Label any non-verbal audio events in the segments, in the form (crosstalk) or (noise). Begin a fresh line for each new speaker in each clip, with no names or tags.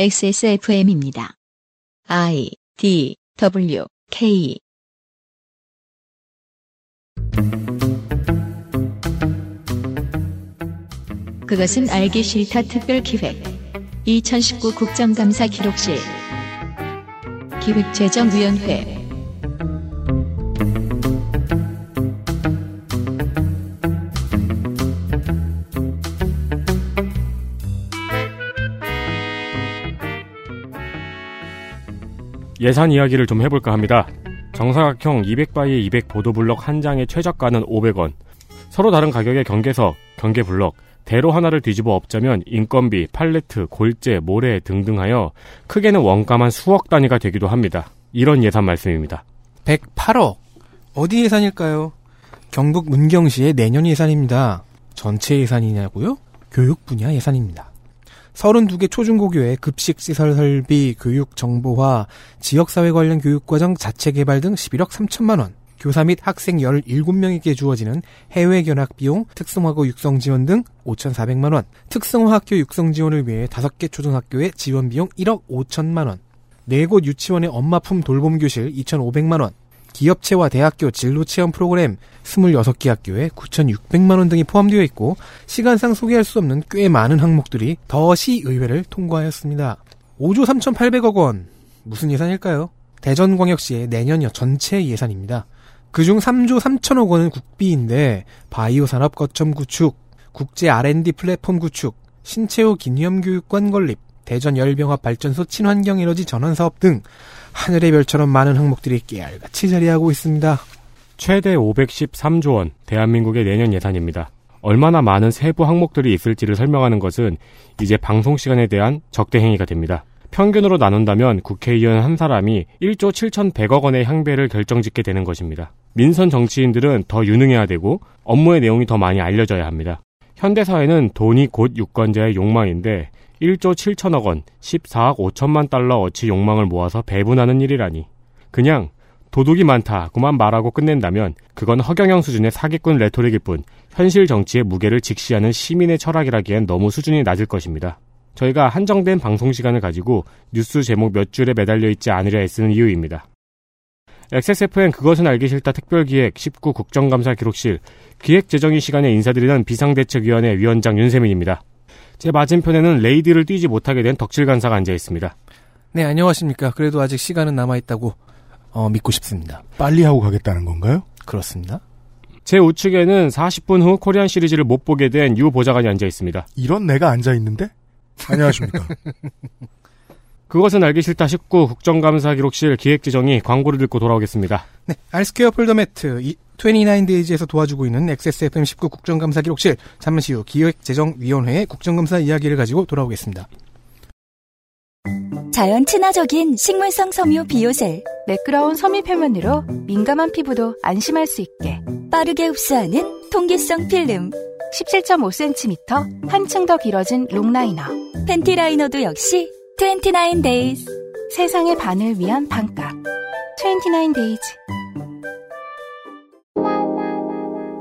XSFM입니다. I D W K. 그것은 알기 싫다 특별 기획. 2019 국정감사 기록실. 기획재정위원회
예산 이야기를 좀 해볼까 합니다. 정사각형 200 by 200 보도블럭 한 장의 최저가는 500원. 서로 다른 가격의 경계석, 경계블럭, 대로 하나를 뒤집어 엎자면 인건비, 팔레트, 골재, 모래 등등 하여 크게는 원가만 수억 단위가 되기도 합니다. 이런 예산 말씀입니다.
108억. 어디 예산일까요? 경북 문경시의 내년 예산입니다. 전체 예산이냐고요? 교육 분야 예산입니다. 32개 초중고교의 급식 시설 설비, 교육 정보화, 지역사회 관련 교육과정 자체 개발 등 11억 3천만 원. 교사 및 학생 17명에게 주어지는 해외 견학 비용, 특성화고 육성 지원 등 5,400만 원. 특성화 학교 육성 지원을 위해 5개 초등학교의 지원 비용 1억 5천만 원. 4곳 유치원의 엄마품 돌봄 교실 2,500만 원. 기업체와 대학교 진로 체험 프로그램 26개 학교에 9,600만 원 등이 포함되어 있고 시간상 소개할 수 없는 꽤 많은 항목들이 더 시의회를 통과하였습니다. 5조 3,800억 원. 무슨 예산일까요? 대전광역시의 내년 전체 예산입니다. 그중 3조 3천억 원은 국비인데 바이오 산업 거점 구축, 국제 R&D 플랫폼 구축, 신체호 기념교육관 건립, 대전 열병합 발전소 친환경 에너지 전환 사업 등 하늘의 별처럼 많은 항목들이 깨알같이 자리하고 있습니다.
최대 513조 원, 대한민국의 내년 예산입니다. 얼마나 많은 세부 항목들이 있을지를 설명하는 것은 이제 방송 시간에 대한 적대 행위가 됩니다. 평균으로 나눈다면 국회의원 한 사람이 1조 7,100억 원의 향배를 결정짓게 되는 것입니다. 민선 정치인들은 더 유능해야 되고 업무의 내용이 더 많이 알려져야 합니다. 현대사회는 돈이 곧 유권자의 욕망인데 1조 7천억 원, 14억 5천만 달러 어치 욕망을 모아서 배분하는 일이라니. 그냥 도둑이 많다고만 말하고 끝낸다면 그건 허경영 수준의 사기꾼 레토릭일 뿐 현실 정치의 무게를 직시하는 시민의 철학이라기엔 너무 수준이 낮을 것입니다. 저희가 한정된 방송 시간을 가지고 뉴스 제목 몇 줄에 매달려 있지 않으려 애쓰는 이유입니다. XSFM 그것은 알기 싫다 특별기획 19 국정감사 기록실 기획재정위 시간에 인사드리는 비상대책위원회 위원장 윤세민입니다. 제 맞은편에는 raid를 뛰지 못하게 된 덕질 간사가 앉아 있습니다.
네, 안녕하십니까. 그래도 아직 시간은 남아있다고, 어, 믿고 싶습니다.
빨리 하고 가겠다는 건가요?
그렇습니다.
제 우측에는 40분 후 코리안 시리즈를 못 보게 된 유 보좌관이 앉아 있습니다.
이런 내가 앉아 있는데? 안녕하십니까. (laughs)
그것은 알기 싫다 19 국정감사 기록실 기획재정이 광고를 듣고 돌아오겠습니다.
네, 알스퀘어 폴더 매트 29데이즈에서 도와주고 있는 XSFM 19 국정감사 기록실 잠시 후 기획재정위원회의 국정감사 이야기를 가지고 돌아오겠습니다.
자연 친화적인 식물성 섬유 비오셀
매끄러운 섬유 표면으로 민감한 피부도 안심할 수 있게
빠르게 흡수하는 통기성 필름
17.5cm 한층 더 길어진 롱라이너.
팬티 라이너도 역시 29days
세상의 반을 위한 반값. 29days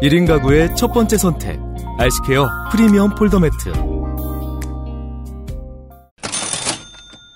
1인 가구의 첫 번째 선택. 알스퀘어 프리미엄 폴더 매트.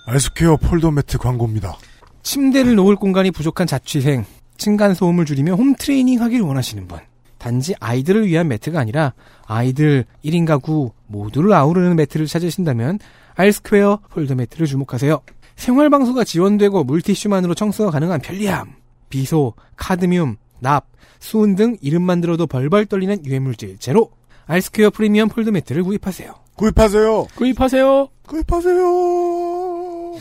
알스퀘어 폴더 매트 광고입니다.
침대를 놓을 공간이 부족한 자취생, 층간 소음을 줄이며 홈 트레이닝 하길 원하시는 분. 단지 아이들을 위한 매트가 아니라 아이들 1인 가구 모두를 아우르는 매트를 찾으신다면 알스퀘어 폴더 매트를 주목하세요. 생활방수가 지원되고 물티슈만으로 청소가 가능한 편리함, 비소, 카드뮴, 납, 수은 등 이름만 들어도 벌벌 떨리는 유해물질 제로 알스퀘어 프리미엄 폴더 매트를 구입하세요.
구입하세요.
구입하세요.
구입하세요.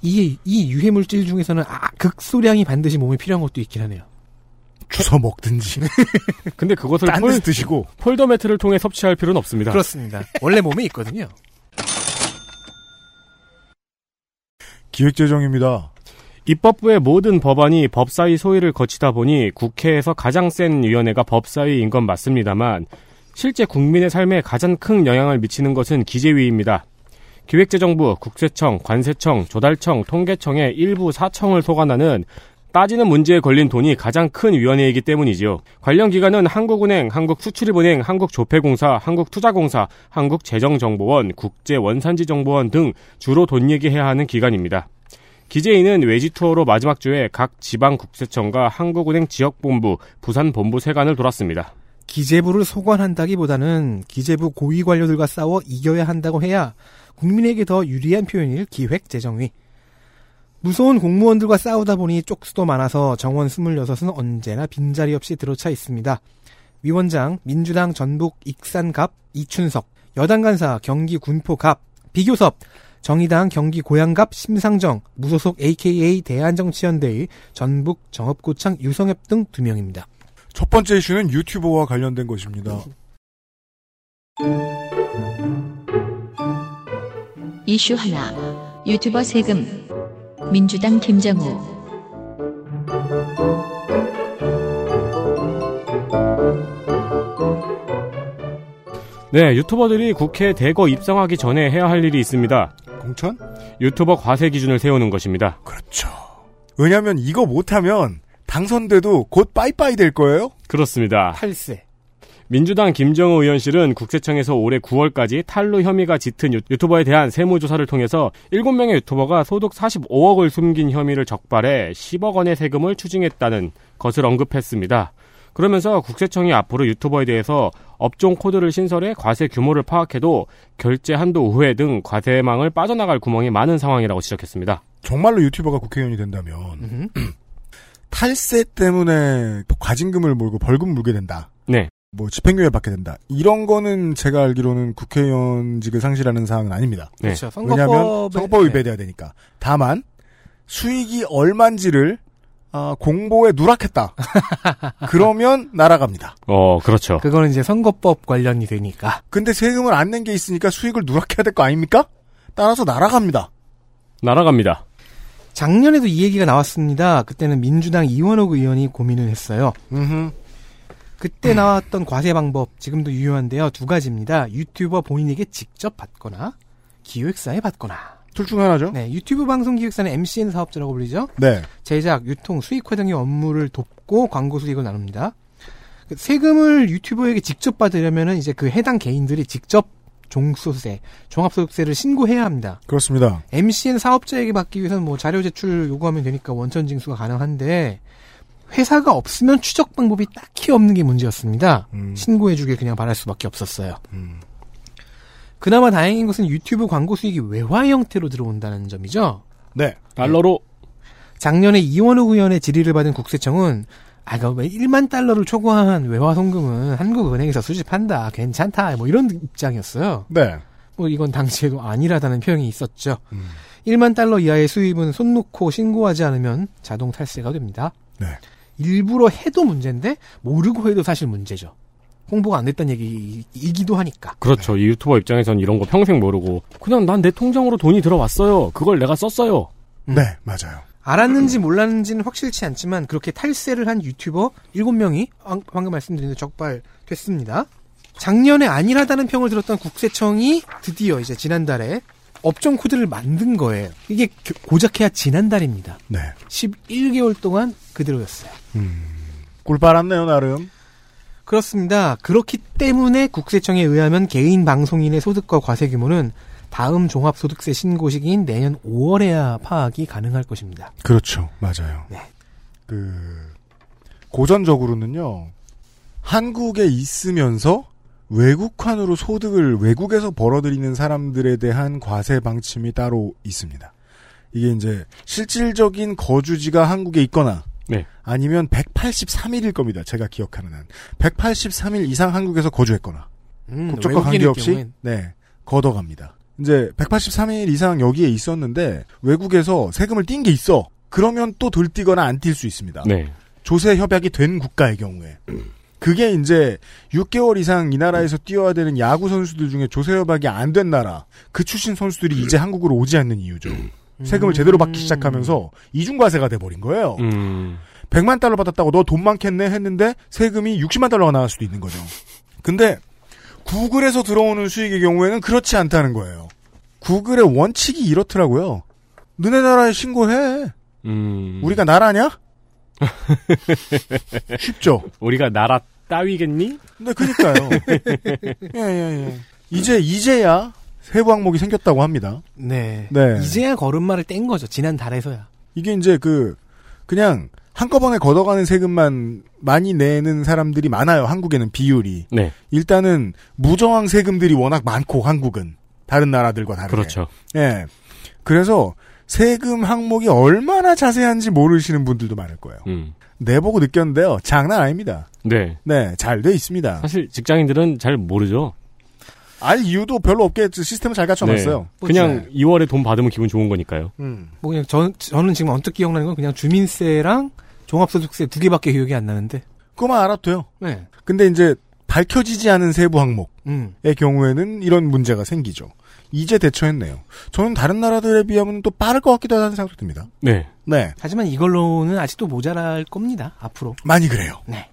이, 이 유해물질 중에서는 아, 극소량이 반드시 몸에 필요한 것도 있긴 하네요.
주워 먹든지. (laughs)
근데 그것을
딴
폴,
드시고.
폴더 매트를 통해 섭취할 필요는 없습니다.
그렇습니다. 원래 몸에 있거든요.
기획재정입니다.
입법부의 모든 법안이 법사위 소위를 거치다 보니 국회에서 가장 센 위원회가 법사위인 건 맞습니다만 실제 국민의 삶에 가장 큰 영향을 미치는 것은 기재위입니다. 기획재정부, 국세청, 관세청, 조달청, 통계청의 일부 사청을 소관하는 따지는 문제에 걸린 돈이 가장 큰 위원회이기 때문이지요. 관련 기관은 한국은행, 한국수출입은행, 한국조폐공사, 한국투자공사, 한국재정정보원, 국제원산지정보원 등 주로 돈 얘기해야 하는 기관입니다. 기재인은 외지 투어로 마지막 주에 각 지방 국세청과 한국은행 지역본부, 부산본부 세관을 돌았습니다.
기재부를 소관한다기보다는 기재부 고위 관료들과 싸워 이겨야 한다고 해야 국민에게 더 유리한 표현일 기획재정위. 무서운 공무원들과 싸우다 보니 쪽수도 많아서 정원 26은 언제나 빈자리 없이 들어차 있습니다. 위원장 민주당 전북 익산갑 이춘석, 여당 간사 경기 군포갑 비교섭, 정의당 경기 고양갑 심상정, 무소속 AKA 대한정치연대의 전북 정업고창 유성엽 등 두 명입니다.
첫 번째 이슈는 유튜버와 관련된 것입니다.
이슈 하나. 유튜버 세금. 민주당 김정우.
네, 유튜버들이 국회 대거 입성하기 전에 해야 할 일이 있습니다.
공천?
유튜버 과세 기준을 세우는 것입니다.
그렇죠. 왜냐면 이거 못하면 당선돼도 곧 빠이빠이 될 거예요?
그렇습니다.
탈세.
민주당 김정우 의원실은 국세청에서 올해 9월까지 탈루 혐의가 짙은 유- 유튜버에 대한 세무조사를 통해서 7명의 유튜버가 소득 45억을 숨긴 혐의를 적발해 10억 원의 세금을 추징했다는 것을 언급했습니다. 그러면서 국세청이 앞으로 유튜버에 대해서 업종 코드를 신설해 과세 규모를 파악해도 결제 한도 우회 등 과세망을 빠져나갈 구멍이 많은 상황이라고 지적했습니다.
정말로 유튜버가 국회의원이 된다면. (clears throat) 탈세 때문에 과징금을 물고 벌금 물게 된다.
네.
뭐 집행유예 받게 된다. 이런 거는 제가 알기로는 국회의원직을 상실하는 사항은 아닙니다.
네.
그렇죠.
왜냐하면
선거법에
선거법
네.
위배돼야 되니까. 다만 수익이 얼만지를 아, 공보에 누락했다. (laughs) 그러면 날아갑니다.
어, 그렇죠.
그거는 이제 선거법 관련이 되니까.
근데 세금을 안 낸 게 있으니까 수익을 누락해야 될 거 아닙니까? 따라서 날아갑니다.
날아갑니다.
작년에도 이 얘기가 나왔습니다. 그때는 민주당 이원옥 의원이 고민을 했어요.
음흠.
그때 나왔던 과세 방법 지금도 유효한데요. 두 가지입니다. 유튜버 본인에게 직접 받거나 기획사에 받거나.
둘 중 하나죠?
네, 유튜브 방송 기획사는 MCN 사업자라고 불리죠.
네.
제작, 유통, 수익화 등의 업무를 돕고 광고 수익을 나눕니다. 그 세금을 유튜버에게 직접 받으려면은 이제 그 해당 개인들이 직접 종소세, 종합소득세를 신고해야 합니다.
그렇습니다.
MCN 사업자에게 받기 위해서는 뭐 자료 제출 요구하면 되니까 원천 징수가 가능한데 회사가 없으면 추적 방법이 딱히 없는 게 문제였습니다.
음.
신고해주길 그냥 바랄 수밖에 없었어요.
음.
그나마 다행인 것은 유튜브 광고 수익이 외화 형태로 들어온다는 점이죠.
네.
달러로
작년에 이원욱 의원의 질의를 받은 국세청은 아, 그 1만 달러를 초과한 외화 송금은 한국은행에서 수집한다. 괜찮다. 뭐 이런 입장이었어요.
네.
뭐 이건 당시에도 아니라다는 표현이 있었죠.
음.
1만 달러 이하의 수입은 손 놓고 신고하지 않으면 자동 탈세가 됩니다.
네.
일부러 해도 문제인데 모르고 해도 사실 문제죠. 홍보가 안 됐다는 얘기이기도 하니까.
그렇죠. 이 유튜버 입장에선 이런 거 평생 모르고 그냥 난 내 통장으로 돈이 들어왔어요. 그걸 내가 썼어요.
네, 맞아요.
알았는지 몰랐는지는 확실치 않지만 그렇게 탈세를 한 유튜버 7명이 방금 말씀드린 대로 적발됐습니다. 작년에 안일하다는 평을 들었던 국세청이 드디어 이제 지난달에 업종 코드를 만든 거예요. 이게 교- 고작해야 지난달입니다.
네.
11개월 동안 그대로였어요.
음. 꿀 빨았네요, 나름.
그렇습니다. 그렇기 때문에 국세청에 의하면 개인 방송인의 소득과 과세 규모는 다음 종합소득세 신고 시기인 내년 5월에야 파악이 가능할 것입니다.
그렇죠. 맞아요.
네.
그, 고전적으로는요, 한국에 있으면서 외국환으로 소득을 외국에서 벌어들이는 사람들에 대한 과세 방침이 따로 있습니다. 이게 이제 실질적인 거주지가 한국에 있거나
네.
아니면 183일일 겁니다. 제가 기억하는 한. 183일 이상 한국에서 거주했거나
음,
국적과 관계없이
경우엔
네 걷어갑니다. 이제 183일 이상 여기에 있었는데 외국에서 세금을 띈 게 있어. 그러면 또 들뛰거나 안 뛸 수 있습니다.
네.
조세 협약이 된 국가의 경우에. 그게 이제 6개월 이상 이 나라에서 뛰어야 되는 야구 선수들 중에 조세 협약이 안 된 나라, 그 출신 선수들이 이제 한국으로 오지 않는 이유죠. 세금을 제대로 받기 시작하면서 이중과세가 돼버린 거예요.
음.
100만 달러 받았다고 너 돈 많겠네 했는데 세금이 60만 달러가 나갈 수도 있는 거죠. 근데 구글에서 들어오는 수익의 경우에는 그렇지 않다는 거예요. 구글의 원칙이 이렇더라고요. 너네 나라에 신고해.
음.
우리가 나라냐? (laughs) 쉽죠.
우리가 나라 따위겠니?
네, 그니까요. (laughs) 예, 예, 예. 이제, 이제야 세부 항목이 생겼다고 합니다.
네.
네.
이제야 걸음마를 뗀 거죠. 지난 달에서야.
이게 이제 그, 그냥 한꺼번에 걷어가는 세금만 많이 내는 사람들이 많아요. 한국에는 비율이.
네.
일단은 무저항 세금들이 워낙 많고 한국은 다른 나라들과 다르게.
그렇죠.
예. 그래서 세금 항목이 얼마나 자세한지 모르시는 분들도 많을 거예요.
음.
내보고 느꼈는데요. 장난 아닙니다.
네.
네, 잘 돼 있습니다.
사실 직장인들은 잘 모르죠.
알 이유도 별로 없겠지. 시스템을 잘 갖춰놨어요.
네. 그냥 2월에 돈 받으면 기분 좋은 거니까요.
음.
뭐 그냥 저, 저는 지금 언뜻 기억나는 건 그냥 주민세랑 종합소득세 두 개밖에 기억이 안 나는데.
그거만 알아도 돼요.
네.
근데 이제 밝혀지지 않은 세부 항목의
음.
경우에는 이런 문제가 생기죠. 이제 대처했네요. 저는 다른 나라들에 비하면 또 빠를 것 같기도 하다는 생각도 듭니다.
네.
네.
하지만 이걸로는 아직도 모자랄 겁니다. 앞으로.
많이 그래요.
네.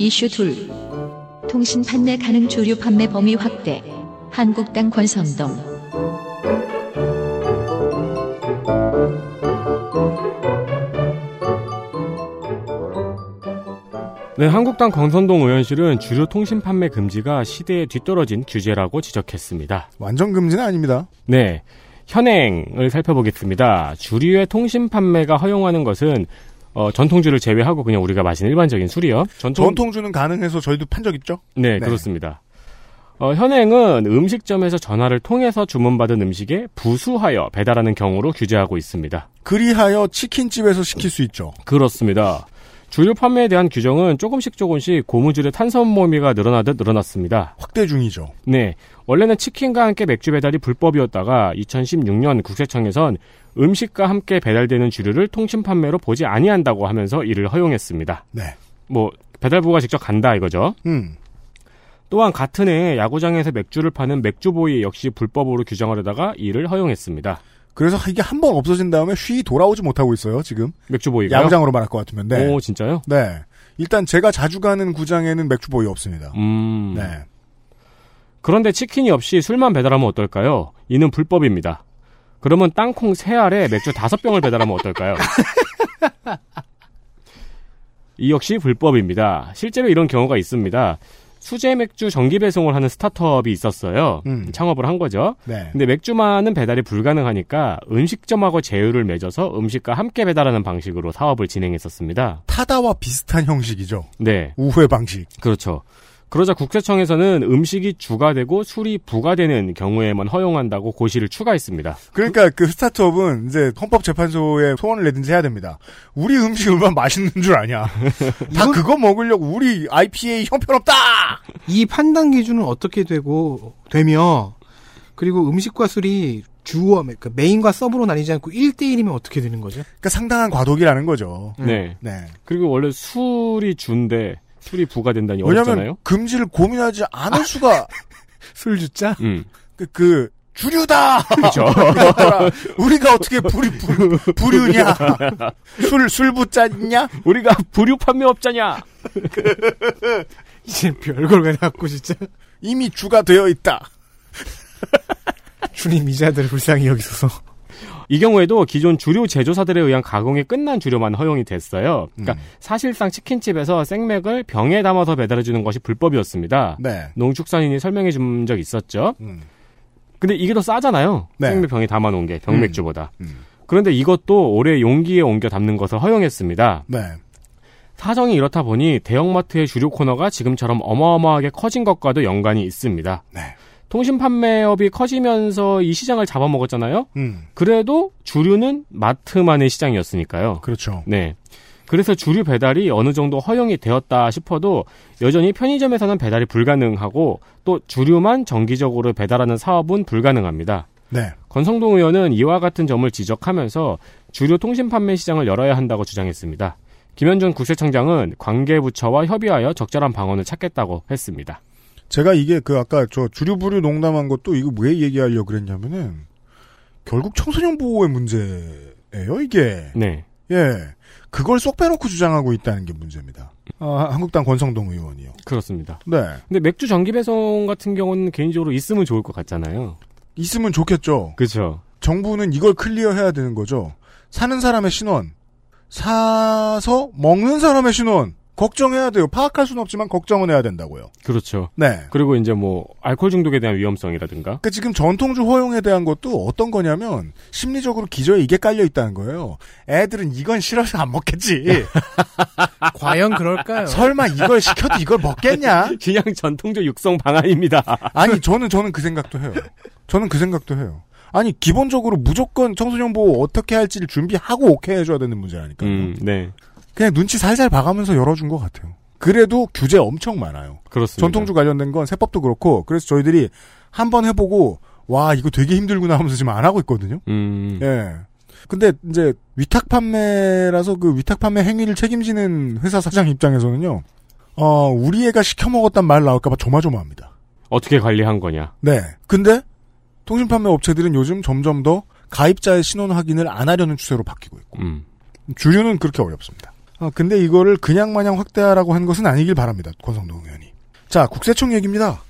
이슈 둘. 통신 판매 가능 주류 판매 범위 확대. 한국당 권선동.
네, 한국당 광선동 의원실은 주류 통신 판매 금지가 시대에 뒤떨어진 규제라고 지적했습니다.
완전 금지는 아닙니다.
네. 현행을 살펴보겠습니다. 주류의 통신 판매가 허용하는 것은 어, 전통주를 제외하고 그냥 우리가 마시는 일반적인 술이요. 전통
전통 주는 가능해서 저희도 판 적 있죠?
네,
네.
그렇습니다. 어, 현행은 음식점에서 전화를 통해서 주문받은 음식에 부수하여 배달하는 경우로 규제하고 있습니다.
그리하여 치킨집에서 시킬 수 있죠.
그렇습니다. 주류 판매에 대한 규정은 조금씩 조금씩 고무줄의 탄성 모미가 늘어나듯 늘어났습니다.
확대 중이죠.
네. 원래는 치킨과 함께 맥주 배달이 불법이었다가 2016년 국세청에선 음식과 함께 배달되는 주류를 통신 판매로 보지 아니한다고 하면서 이를 허용했습니다.
네.
뭐 배달부가 직접 간다 이거죠.
음.
또한 같은 해 야구장에서 맥주를 파는 맥주보이 역시 불법으로 규정하려다가 이를 허용했습니다.
그래서 이게 한 번 없어진 다음에 쉬 돌아오지 못하고 있어요, 지금.
맥주보이가요?
야구장으로 말할 것 같으면. 네.
오 진짜요?
네. 일단 제가 자주 가는 구장에는 맥주보이 없습니다.
음.
네.
그런데 치킨이 없이 술만 배달하면 어떨까요? 이는 불법입니다. 그러면 땅콩 세 알에 맥주 다섯 병을 배달하면 어떨까요? (laughs) 이 역시 불법입니다. 실제로 이런 경우가 있습니다. 수제 맥주 정기 배송을 하는 스타트업이 있었어요.
음.
창업을 한 거죠.
네.
근데 맥주만은 배달이 불가능하니까 음식점하고 제휴를 맺어서 음식과 함께 배달하는 방식으로 사업을 진행했었습니다.
타다와 비슷한 형식이죠.
네,
우회 방식.
그렇죠. 그러자 국세청에서는 음식이 주가 되고 술이 부가 되는 경우에만 허용한다고 고시를 추가했습니다.
그러니까 그 스타트업은 이제 헌법재판소에 소원을 내든지 해야 됩니다. 우리 음식이 얼마나 맛있는 줄 아냐. (laughs) 다
이건-
그거 먹으려고 우리 IPA 형편없다!
이 판단 기준은 어떻게 되고 되며 그리고 음식과 술이 주어 그 메인과 서브로 나뉘지 않고 1대1이면 어떻게 되는 거죠?
그러니까 상당한 과도기라는 거죠.
네.
네.
그리고 원래 술이 준데 술이 부가된다니
왜냐면. 금지를 고민하지 않을 수가 (laughs)
술 주자?
음.
그, 그 주류다.
그렇죠.
우리가 어떻게 불이 불, 불유냐? 술 술부짜냐?
우리가 부류 판매업자냐? (laughs)
이제 별걸 왜 갖고 진짜
이미 주가 되어 있다. (laughs)
주님 이자들을 불쌍히 여기소서.
이 경우에도 기존 주류 제조사들에 의한 가공이 끝난 주류만 허용이 됐어요. 그러니까
음.
사실상 치킨집에서 생맥을 병에 담아서 배달해 주는 것이 불법이었습니다.
네.
농축산인이 설명해 준 적 있었죠.
음.
근데 이게 더 싸잖아요.
네.
생맥 병에 담아 놓은 게 병맥주보다.
음.
그런데 이것도 올해 용기에 옮겨 담는 것을 허용했습니다.
네.
사정이 이렇다 보니 대형마트의 주류 코너가 지금처럼 어마어마하게 커진 것과도 연관이 있습니다.
네.
통신 판매업이 커지면서 이 시장을 잡아먹었잖아요.
음.
그래도 주류는 마트만의 시장이었으니까요.
그렇죠.
네. 그래서 주류 배달이 어느 정도 허용이 되었다 싶어도 여전히 편의점에서는 배달이 불가능하고 또 주류만 정기적으로 배달하는 사업은 불가능합니다.
네.
권성동 의원은 이와 같은 점을 지적하면서 주류 통신 판매 시장을 열어야 한다고 주장했습니다. 김현준 국세청장은 관계부처와 협의하여 적절한 방안을 찾겠다고 했습니다.
제가 이게 그 아까 저 주류부류 농담한 것도 이거 왜 얘기하려고 그랬냐면은 결국 청소년 보호의 문제예요, 이게.
네.
예. 그걸 쏙 빼놓고 주장하고 있다는 게 문제입니다. 아, 한국당 권성동 의원이요.
그렇습니다.
네.
근데 맥주 정기 배송 같은 경우는 개인적으로 있으면 좋을 것 같잖아요.
있으면 좋겠죠.
그렇죠.
정부는 이걸 클리어해야 되는 거죠. 사는 사람의 신원, 사서 먹는 사람의 신원 걱정해야 돼요. 파악할 수는 없지만 걱정은 해야 된다고요.
그렇죠.
네.
그리고 이제 뭐 알코올 중독에 대한 위험성이라든가
그 지금 전통주 허용에 대한 것도 어떤 거냐면 심리적으로 기저에 이게 깔려 있다는 거예요. 애들은 이건 싫어서 안 먹겠지. (laughs)
과연 그럴까요?
설마 이걸 시켜도 이걸 먹겠냐? (laughs)
그냥 전통적 육성 방안입니다.
아니 저는 저는 그 생각도 해요. 저는 그 생각도 해요. 아니 기본적으로 무조건 청소년 보호 어떻게 할지를 준비하고 오케이 해줘야 되는 문제라니까요.
음, 네.
그냥 눈치 살살 봐가면서 열어준 것 같아요. 그래도 규제 엄청 많아요.
그렇습니다.
전통주 관련된 건 세법도 그렇고 그래서 저희들이 한번 해보고 와 이거 되게 힘들구나 하면서 지금 안 하고 있거든요.
음.
예. 근데 이제 위탁 판매라서 그 위탁 판매 행위를 책임지는 회사 사장 입장에서는요. 어 우리 애가 시켜 먹었단 말 나올까봐 조마조마합니다.
어떻게 관리한 거냐.
네. 근데 통신 판매 업체들은 요즘 점점 더 가입자의 신원 확인을 안 하려는 추세로 바뀌고 있고
음.
주류는 그렇게 어렵습니다. 아, 근데 이거를 그냥 마냥 확대하라고 한 것은 아니길 바랍니다. 권성동 의원이. 자, 국세청 얘기입니다.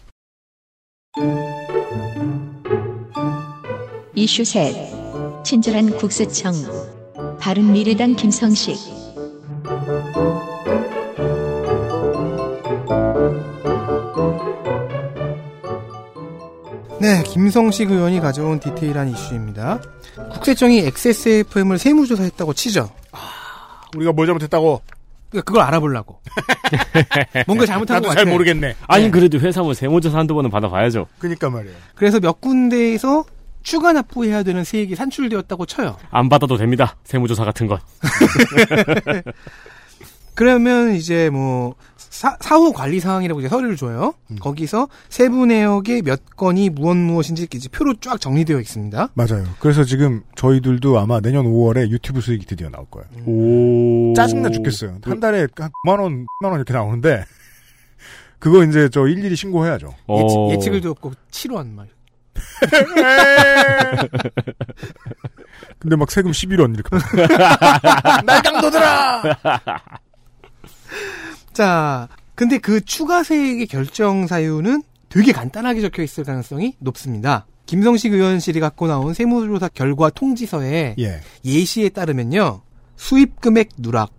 이슈 셋. 친절한 국세청. 바른미래당 김성식.
네, 김성식 의원이 가져온 디테일한 이슈입니다. 국세청이 XSFM을 세무조사했다고 치죠.
우리가 뭘 잘못했다고?
그러니까 그걸 알아보려고. (laughs) 뭔가 잘못한
나도 것잘
같아.
모르겠네.
아니
네.
그래도 회사 뭐 세무조사 한두 번은 받아봐야죠.
그니까 말이에요.
그래서 몇 군데에서 추가 납부해야 되는 세액이 산출되었다고 쳐요.
안 받아도 됩니다. 세무조사 같은 건. (laughs)
그러면 이제 뭐 사, 사후 관리 사항이라고 이제 서류를 줘요.
음.
거기서 세부 내역의 몇 건이 무엇 무엇인지 이제 표로 쫙 정리되어 있습니다.
맞아요. 그래서 지금 저희들도 아마 내년 5월에 유튜브 수익이 드디어 나올 거예요.
오.
짜증나 죽겠어요. 한 달에 한 9만 원, 10만 원 이렇게 나오는데, (laughs) 그거 이제 저 일일이 신고해야죠.
어.
예측, 을도 없고 7원 막.
근데 막 세금 11원 이렇게. 날강도들아! (laughs) (laughs)
자, 근데 그 추가 세액의 결정 사유는 되게 간단하게 적혀 있을 가능성이 높습니다. 김성식 의원실이 갖고 나온 세무조사 결과 통지서에
예.
예시에 따르면요. 수입 금액 누락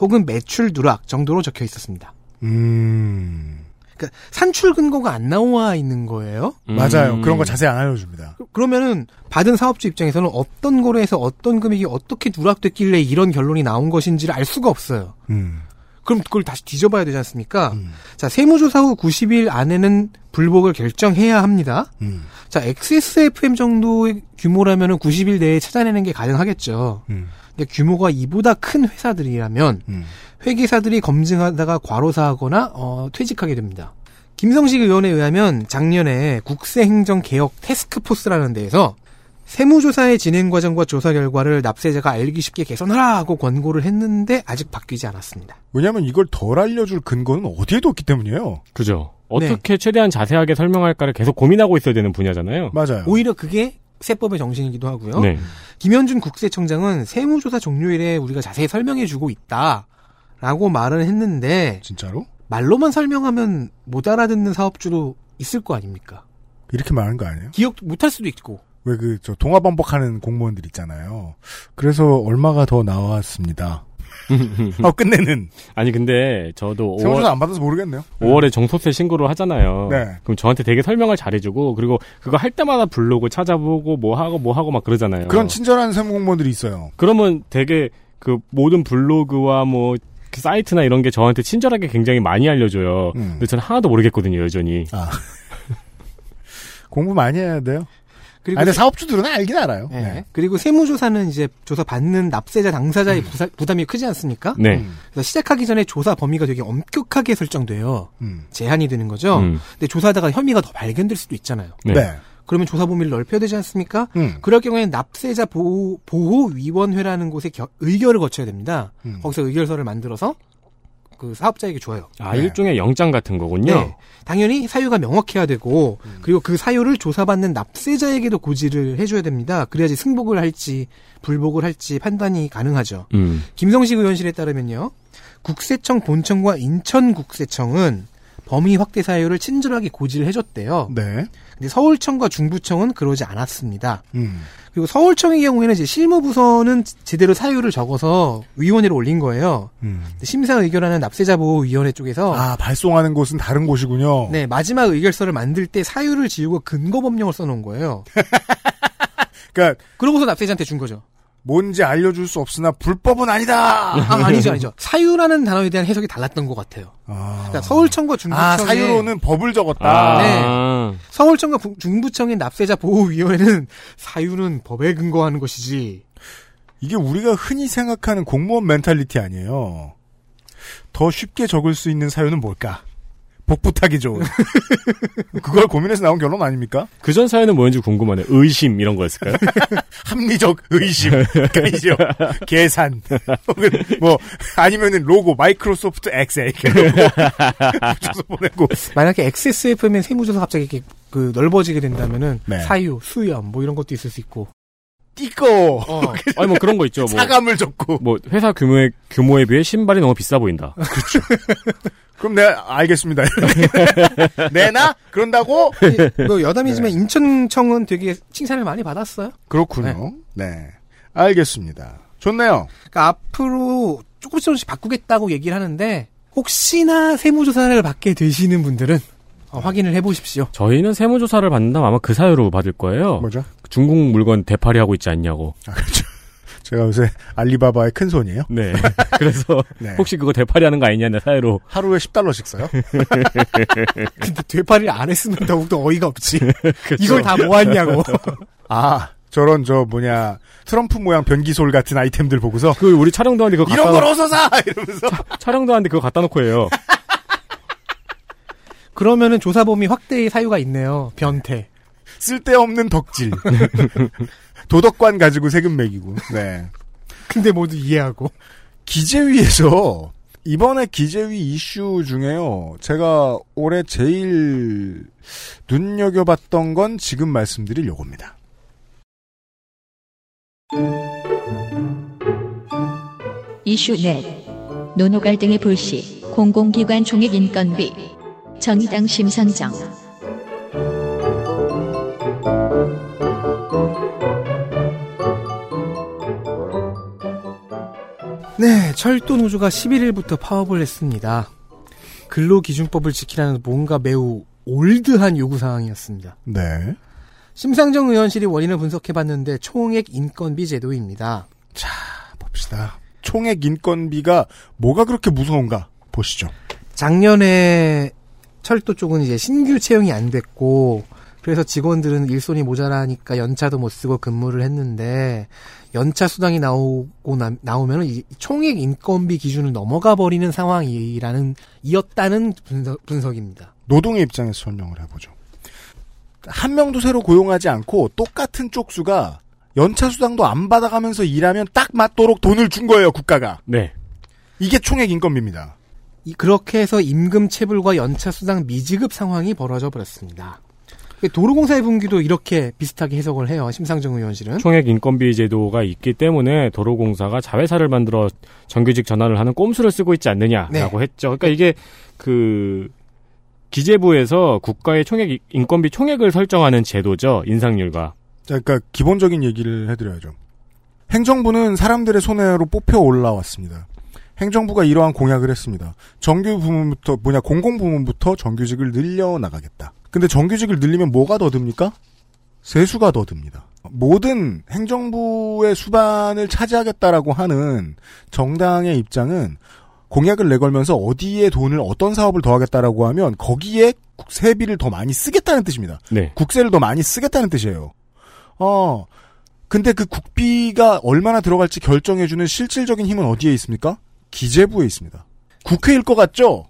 혹은 매출 누락 정도로 적혀 있었습니다.
음.
그러니까 산출 근거가 안 나와 있는 거예요.
음.
맞아요. 그런 거 자세히 안 알려줍니다.
그- 그러면은 받은 사업주 입장에서는 어떤 거래에서 어떤 금액이 어떻게 누락됐길래 이런 결론이 나온 것인지를 알 수가 없어요.
음.
그럼 그걸 다시 뒤져봐야 되지 않습니까?
음.
자, 세무조사 후 90일 안에는 불복을 결정해야 합니다.
음.
자, XSFM 정도의 규모라면은 90일 내에 찾아내는 게 가능하겠죠.
음.
근데 규모가 이보다 큰 회사들이라면
음.
회계사들이 검증하다가 과로사하거나 어, 퇴직하게 됩니다. 김성식 의원에 의하면 작년에 국세행정개혁 테스크포스라는 데에서 세무조사의 진행 과정과 조사 결과를 납세자가 알기 쉽게 개선하라 하고 권고를 했는데 아직 바뀌지 않았습니다.
왜냐면 이걸 덜 알려줄 근거는 어디에도 없기 때문이에요.
그죠. 어떻게 최대한 자세하게 설명할까를 계속 고민하고 있어야 되는 분야잖아요.
맞아요.
오히려 그게 세법의 정신이기도 하고요.
네.
김현준 국세청장은 세무조사 종료일에 우리가 자세히 설명해주고 있다라고 말을 했는데
진짜로?
말로만 설명하면 못 알아듣는 사업주도 있을 거 아닙니까?
이렇게 말하는 거 아니에요?
기억 못할 수도 있고.
왜 그 저 동화 반복하는 공무원들 있잖아요. 그래서 얼마가 더 나왔습니다. 어 (laughs) 끝내는
아니 근데 저도
세무조사
5월,
안 받아서 모르겠네요.
5월에 정소세 신고를 하잖아요.
네.
그럼 저한테 되게 설명을 잘해주고 그리고 그거 할 때마다 블로그 찾아보고 뭐 하고 뭐 하고 막 그러잖아요.
그런 친절한 세무 공무원들이 있어요.
그러면 되게 그 모든 블로그와 뭐그 사이트나 이런 게 저한테 친절하게 굉장히 많이 알려줘요.
음.
근데 저는 하나도 모르겠거든요, 여전히.
아. (laughs) 공부 많이 해야 돼요.
그리고
아, 근데
세-
사업주들은 알긴 알아요.
예.
네.
그리고 세무조사는 이제 조사 받는 납세자 당사자의 부사- 부담이 크지 않습니까?
네.
음,
그래서 시작하기 전에 조사 범위가 되게 엄격하게 설정돼요.
음.
제한이 되는 거죠.
음.
근데 조사하다가 혐의가 더 발견될 수도 있잖아요.
네.
네.
그러면 조사 범위를 넓혀야 되지 않습니까?
음.
그럴 경우에는 납세자 보호, 보호위원회라는 곳에 겨- 의결을 거쳐야 됩니다.
음.
거기서 의결서를 만들어서 그 사업자에게 줘요.
아,
네.
일종의 영장 같은 거군요.
네. 당연히 사유가 명확해야 되고 그리고 그 사유를 조사받는 납세자에게도 고지를 해줘야 됩니다. 그래야지 승복을 할지 불복을 할지 판단이 가능하죠.
음.
김성식 의원실에 따르면요. 국세청 본청과 인천국세청은 범위 확대 사유를 친절하게 고지를 해줬대요.
네.
근데 서울청과 중부청은 그러지 않았습니다.
음.
그리고 서울청의 경우에는 이제 실무부서는 제대로 사유를 적어서 위원회로 올린 거예요.
음.
심사 의결하는 납세자보호위원회 쪽에서
아, 발송하는 곳은 다른 곳이군요.
네 마지막 의결서를 만들 때 사유를 지우고 근거 법령을 써놓은 거예요. (laughs)
그러니까
그러고서 납세자한테 준 거죠.
뭔지 알려줄 수 없으나 불법은 아니다.
아, 아니죠, 아니죠. 사유라는 단어에 대한 해석이 달랐던 것 같아요.
아,
그러니까 서울청과 중부청의
아 사유로는 법을 적었다.
아.
네. 서울청과 부- 중부청의 납세자 보호위원회는 사유는 법에 근거하는 것이지.
이게 우리가 흔히 생각하는 공무원 멘탈리티 아니에요. 더 쉽게 적을 수 있는 사유는 뭘까? 복붙하기 좋은. (laughs) 그걸 고민해서 나온 결론 아닙니까?
그 전 사연은 뭐였는지 궁금하네. 의심 이런 거였을까요? (laughs)
합리적 의심, 아니죠. 계산, 혹은 뭐 아니면은 로고 마이크로소프트 엑셀 (laughs) 붙여서 보내고.
만약에 XSF면 세무조사 갑자기 이렇게 그 넓어지게 된다면은
네.
사유, 수염 뭐 이런 것도 있을 수 있고.
띠꺼
아니 뭐 그런 거 있죠. 뭐,
사감을 적고.
뭐 회사 규모에 규모에 비해 신발이 너무 비싸 보인다.
그 럼 내가 알겠습니다. (laughs) 내나 그런다고?
뭐 여담이지만 인천청은 되게 칭찬을 많이 받았어요.
그렇군요. 네. 알겠습니다. 좋네요.
그러니까 앞으로 조금씩 조금씩 바꾸겠다고 얘기를 하는데 혹시나 세무조사를 받게 되시는 분들은 어, 확인을 해보십시오.
저희는 세무조사를 받는다면 아마 그 사유로 받을 거예요.
뭐죠?
중국 물건 대파리 하고 있지 않냐고.
아, 그렇죠. 제가 요새 알리바바의 큰 손이에요.
네. (laughs) 그래서
네.
혹시 그거 대파리 하는 거 아니냐는 사유로.
하루에 10달러씩 써요. (laughs)
근데 되팔이를 안 했으면 더욱더 어이가 없지. (laughs)
그렇죠.
이걸 다 모았냐고.
아, 저런 저 뭐냐 트럼프 모양 변기솔 같은 아이템들 보고서
그 우리 촬영도 하는데 그거
이런 걸
놓,
어서 사 이러면서
촬영도 하는데 그거 갖다 놓고 해요.
그러면은 조사 범위 확대의 사유가 있네요. 변태.
쓸데없는 덕질. 도덕관 가지고 세금 매기고. 네.
근데 모두 이해하고.
기재위에서 이번에 기재위 이슈 중에요. 제가 올해 제일 눈여겨봤던 건 지금 말씀드릴 요겁니다.
이슈 넷 노노 갈등의 불씨 공공기관 총액 인건비 정의당 심상정
철도 노조가 11일부터 파업을 했습니다. 근로기준법을 지키라는 뭔가 매우 올드한 요구사항이었습니다.
네.
심상정 의원실이 원인을 분석해봤는데 총액 인건비 제도입니다.
봅시다. 총액 인건비가 뭐가 그렇게 무서운가 보시죠.
작년에 철도 쪽은 이제 신규 채용이 안 됐고 그래서 직원들은 일손이 모자라니까 연차도 못 쓰고 근무를 했는데 연차 수당이 나오고 나, 나오면 이 총액 인건비 기준을 넘어가 버리는 상황이라는 이었다는 분석, 분석 입니다.
노동의 입장에서 설명을 해보죠. 한 명도 새로 고용하지 않고 똑같은 쪽수가 연차 수당도 안 받아가면서 일하면 딱 맞도록 돈을 준 거예요, 국가가.
네.
이게 총액 인건비입니다.
이- 그렇게 해서 임금 체불과 연차 수당 미지급 상황이 벌어져 버렸습니다. 도로공사의 분기도 이렇게 비슷하게 해석을 해요. 심상정 의원실은.
총액 인건비 제도가 있기 때문에 도로공사가 자회사를 만들어 정규직 전환을 하는 꼼수를 쓰고 있지 않느냐라고
네.
했죠. 그러니까 이게 그 기재부에서 국가의 총액 인건비 총액을 설정하는 제도죠. 인상률과.
자, 그러니까 기본적인 얘기를 해드려야죠. 행정부는 사람들의 손해로 뽑혀 올라왔습니다. 행정부가 이러한 공약을 했습니다. 정규 부문부터 뭐냐 공공 부문부터 정규직을 늘려 나가겠다. 근데 정규직을 늘리면 뭐가 더 듭니까? 세수가 더 듭니다. 모든 행정부의 수반을 차지하겠다라고 하는 정당의 입장은 공약을 내걸면서 어디에 돈을 어떤 사업을 더 하겠다라고 하면 거기에 세비를 더 많이 쓰겠다는 뜻입니다.
네.
국세를 더 많이 쓰겠다는 뜻이에요. 어, 근데 그 국비가 얼마나 들어갈지 결정해주는 실질적인 힘은 어디에 있습니까? 기재부에 있습니다. 국회일 것 같죠?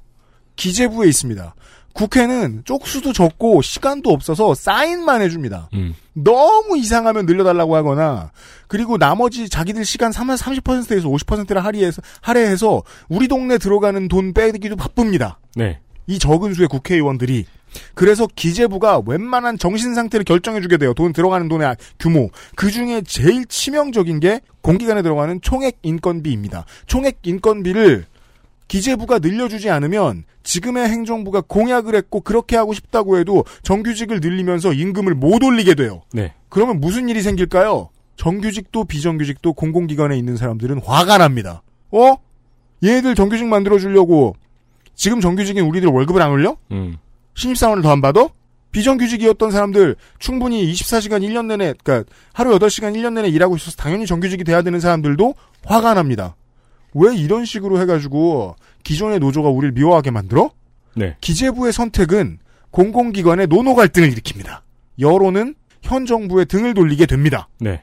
기재부에 있습니다. 국회는 쪽수도 적고 시간도 없어서 사인만 해줍니다.
음.
너무 이상하면 늘려달라고 하거나 그리고 나머지 자기들 시간 30%에서 50%를 할애해서 할애해서 우리 동네 들어가는 돈 빼기도 바쁩니다.
네.
이 적은 수의 국회의원들이 그래서 기재부가 웬만한 정신 상태를 결정해주게 돼요. 돈 들어가는 돈의 규모. 그 중에 제일 치명적인 게 공기관에 들어가는 총액 인건비입니다. 총액 인건비를 기재부가 늘려주지 않으면 지금의 행정부가 공약을 했고 그렇게 하고 싶다고 해도 정규직을 늘리면서 임금을 못 올리게 돼요.
네.
그러면 무슨 일이 생길까요? 정규직도 비정규직도 공공기관에 있는 사람들은 화가 납니다. 어? 얘네들 정규직 만들어주려고 지금 정규직인 우리들 월급을 안 올려?
음.
신입사원을 더 안 받아? 비정규직이었던 사람들 충분히 24시간 1년 내내 그러니까 하루 8시간 1년 내내 일하고 있어서 당연히 정규직이 돼야 되는 사람들도 화가 납니다. 왜 이런 식으로 해가지고 기존의 노조가 우리를 미워하게 만들어?
네.
기재부의 선택은 공공기관의 노노 갈등을 일으킵니다. 여론은 현 정부의 등을 돌리게 됩니다.
네.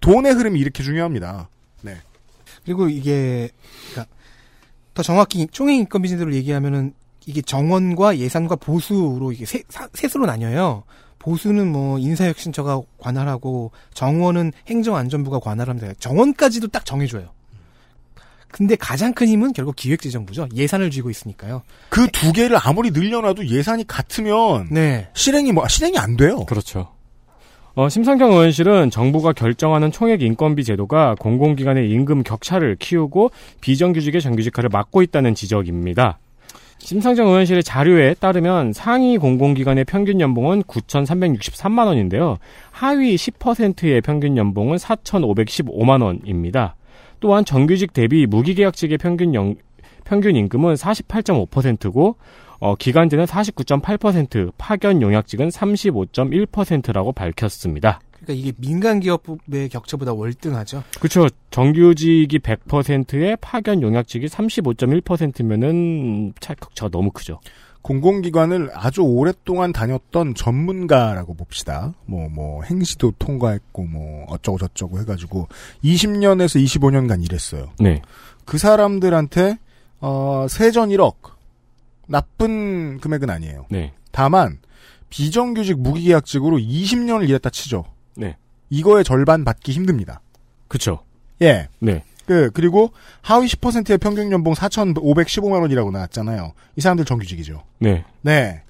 돈의 흐름이 이렇게 중요합니다.
그리고 이게 그러니까 더 정확히 총액 인건비 제도를 얘기하면은 이게 정원과 예산과 보수로 이게 세, 사- 셋으로 나뉘어요. 보수는 뭐 인사혁신처가 관할하고 정원은 행정안전부가 관할합니다. 정원까지도 딱 정해줘요. 근데 가장 큰 힘은 결국 기획재정부죠. 예산을 쥐고 있으니까요.
그 두 개를 아무리 늘려놔도 예산이 같으면
네.
실행이 뭐 실행이 안 돼요.
그렇죠. 어, 심상경 의원실은 정부가 결정하는 총액 인건비 제도가 공공기관의 임금 격차를 키우고 비정규직의 정규직화를 막고 있다는 지적입니다. 심상정 의원실의 자료에 따르면 상위 공공기관의 평균 연봉은 9,363만 원인데요. 하위 10%의 평균 연봉은 4,515만 원입니다. 또한 정규직 대비 무기계약직의 평균 연, 평균 임금은 48.5%고 어, 기간제는 49.8%, 파견 용약직은 35.1%라고 밝혔습니다.
그러니까 이게 민간 기업의 격차보다 월등하죠.
그렇죠. 정규직이 100%에 파견 용약직이 35.1%면은 격차가 너무 크죠.
공공기관을 아주 오랫동안 다녔던 전문가라고 봅시다. 뭐, 뭐, 행시도 통과했고, 뭐, 어쩌고저쩌고 해가지고, 20년에서 25년간 일했어요.
네.
그 사람들한테, 어, 세전 1억. 나쁜 금액은 아니에요.
네.
다만, 비정규직 무기계약직으로 20년을 일했다 치죠.
네.
이거의 절반 받기 힘듭니다.
그렇죠.
예.
네.
그, 그리고 하위 10%의 평균 연봉 4,515만 원이라고 나왔잖아요. 이 사람들 정규직이죠.
네.
네.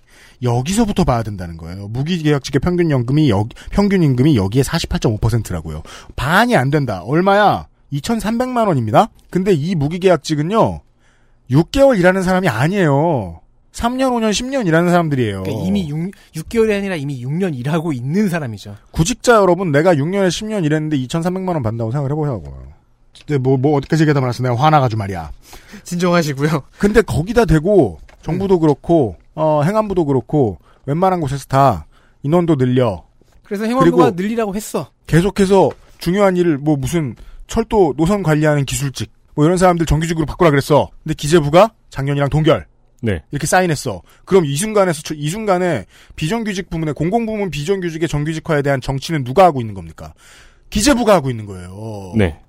여기서부터 봐야 된다는 거예요. 무기계약직의 평균 연금이 여, 평균 임금이 여기에 48.5%라고요. 반이 안 된다. 얼마야? 2,300만 원입니다. 근데 이 무기계약직은요. 6개월 일하는 사람이 아니에요. 3년, 5년, 10년 일하는 사람들이에요.
그러니까 이미 6, 6개월이 아니라 이미 6년 일하고 있는 사람이죠.
구직자 여러분, 내가 6년에 10년 일했는데 2,300만 원 받는다고 생각을 해보자고요. 근데 뭐, 뭐, 어디까지 얘기하다 말았어. 내가 화나가지고 말이야.
진정하시고요.
근데 거기다 대고 정부도 그렇고 어, 행안부도 그렇고 웬만한 곳에서 다 인원도 늘려
그래서 행안부가 늘리라고 했어.
계속해서 중요한 일을 뭐 무슨 철도 노선 관리하는 기술직 뭐 이런 사람들 정규직으로 바꾸라 그랬어. 근데 기재부가 작년이랑 동결
네.
이렇게 사인했어. 그럼 이 순간에서 저- 이 순간에 비정규직 부문의 공공부문 비정규직의 정규직화에 대한 정치는 누가 하고 있는 겁니까? 기재부가 하고 있는 거예요.
네.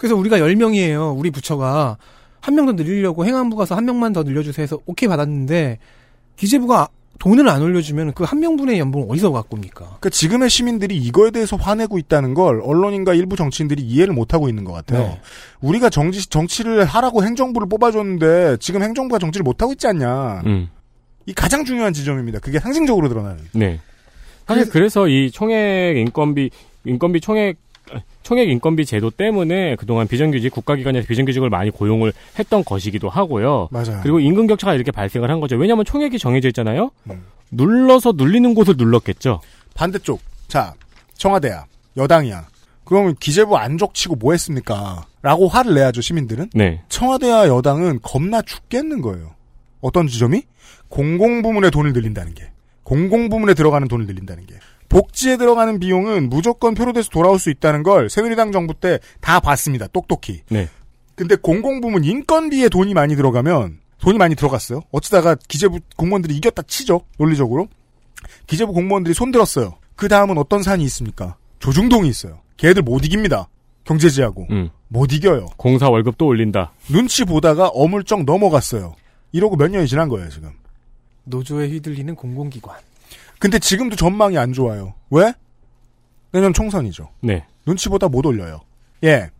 그래서 우리가 10명이에요. 우리 부처가 한 명 더 늘리려고 행안부 가서 한 명만 더 늘려주세요 해서 오케이 받았는데 기재부가 돈을 안 올려주면 그 한 명분의 연봉 어디서 갖고 옵니까?
그러니까 지금의 시민들이 이거에 대해서 화내고 있다는 걸 언론인과 일부 정치인들이 이해를 못하고 있는 것 같아요.
네.
우리가 정치, 정치를 하라고 행정부를 뽑아줬는데 지금 행정부가 정치를 못하고 있지 않냐.
음.
이 가장 중요한 지점입니다. 그게 상징적으로 드러나는.
네. 사실 그래서 이 총액 인건비 인건비 총액 총액 인건비 제도 때문에 그동안 비정규직 국가기관에서 비정규직을 많이 고용을 했던 것이기도 하고요.
맞아요.
그리고 임금 격차가 이렇게 발생을 한 거죠. 왜냐하면 총액이 정해져 있잖아요.
음.
눌러서 눌리는 곳을 눌렀겠죠.
반대쪽. 자, 청와대야. 여당이야. 그러면 기재부 안 적치고 뭐 했습니까? 라고 화를 내야죠, 시민들은.
네.
청와대와 여당은 겁나 죽겠는 거예요. 어떤 지점이? 공공부문의 돈을 늘린다는 게. 공공부문에 들어가는 돈을 늘린다는 게. 복지에 들어가는 비용은 무조건 표로돼서 돌아올 수 있다는 걸 새누리당 정부 때 다 봤습니다. 똑똑히.
네.
근데 공공부문 인건비에 돈이 많이 들어가면 돈이 많이 들어갔어요. 어쩌다가 기재부 공무원들이 이겼다 치죠. 논리적으로. 기재부 공무원들이 손들었어요. 그 다음은 어떤 산이 있습니까? 조중동이 있어요. 걔들 못 이깁니다. 경제지하고.
음.
못 이겨요.
공사 월급도 올린다.
눈치 보다가 어물쩍 넘어갔어요. 이러고 몇 년이 지난 거예요, 지금.
노조에 휘둘리는 공공기관.
근데 지금도 전망이 안 좋아요. 왜? 내년 총선이죠.
네.
눈치보다 못 올려요. 예.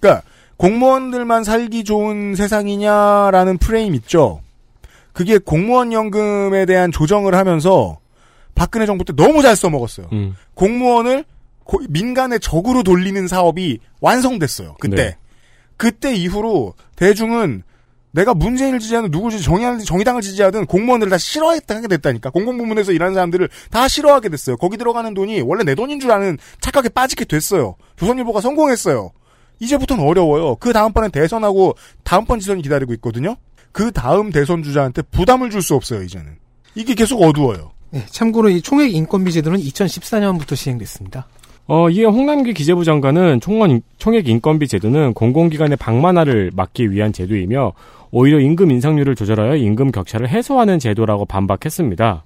그러니까 공무원들만 살기 좋은 세상이냐라는 프레임 있죠. 그게 공무원 연금에 대한 조정을 하면서 박근혜 정부 때 너무 잘 써먹었어요.
음.
공무원을 고- 민간의 적으로 돌리는 사업이 완성됐어요. 그때.
네.
그때 이후로 대중은 내가 문재인을 지지하든 누구를 지지, 정의하든 정의당을 지지하든 공무원들을 다 싫어하게 됐다니까. 공공부문에서 일하는 사람들을 다 싫어하게 됐어요. 거기 들어가는 돈이 원래 내 돈인 줄 아는 착각에 빠지게 됐어요. 조선일보가 성공했어요. 이제부터는 어려워요. 그 다음번엔 대선하고 다음번 지선이 기다리고 있거든요. 그 다음 대선 주자한테 부담을 줄 수 없어요, 이제는. 이게 계속 어두워요.
네, 참고로 이 총액 인건비 제도는 2014년부터 시행됐습니다.
어, 이에 홍남기 기재부 장관은 총원, 총액 인건비 제도는 공공기관의 방만화를 막기 위한 제도이며 오히려 임금 인상률을 조절하여 임금 격차를 해소하는 제도라고 반박했습니다.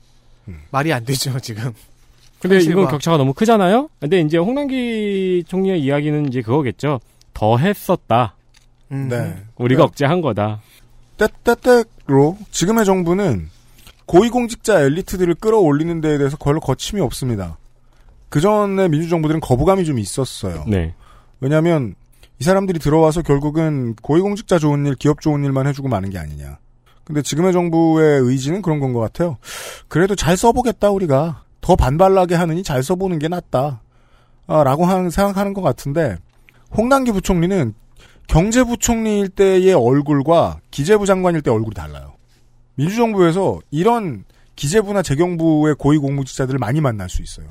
말이 안 되죠, 지금.
근데
현실과.
임금 격차가 너무 크잖아요? 근데 이제 홍남기 총리의 이야기는 이제 그거겠죠. 더 했었다.
음.
네.
우리가
네.
억제한 거다.
떼떼떼로 지금의 정부는 고위공직자 엘리트들을 끌어올리는 데에 대해서 별로 거침이 없습니다. 그 전에 민주정부들은 거부감이 좀 있었어요.
네.
왜냐하면 이 사람들이 들어와서 결국은 고위공직자 좋은 일, 기업 좋은 일만 해주고 마는 게 아니냐. 근데 지금의 정부의 의지는 그런 건 것 같아요. 그래도 잘 써보겠다 우리가 더 반발나게 하느니 잘 써보는 게 낫다. 아, 라고 하는, 생각하는 것 같은데 홍남기 부총리는 경제부총리일 때의 얼굴과 기재부 장관일 때 얼굴이 달라요. 민주정부에서 이런 기재부나 재경부의 고위공직자들을 많이 만날 수 있어요.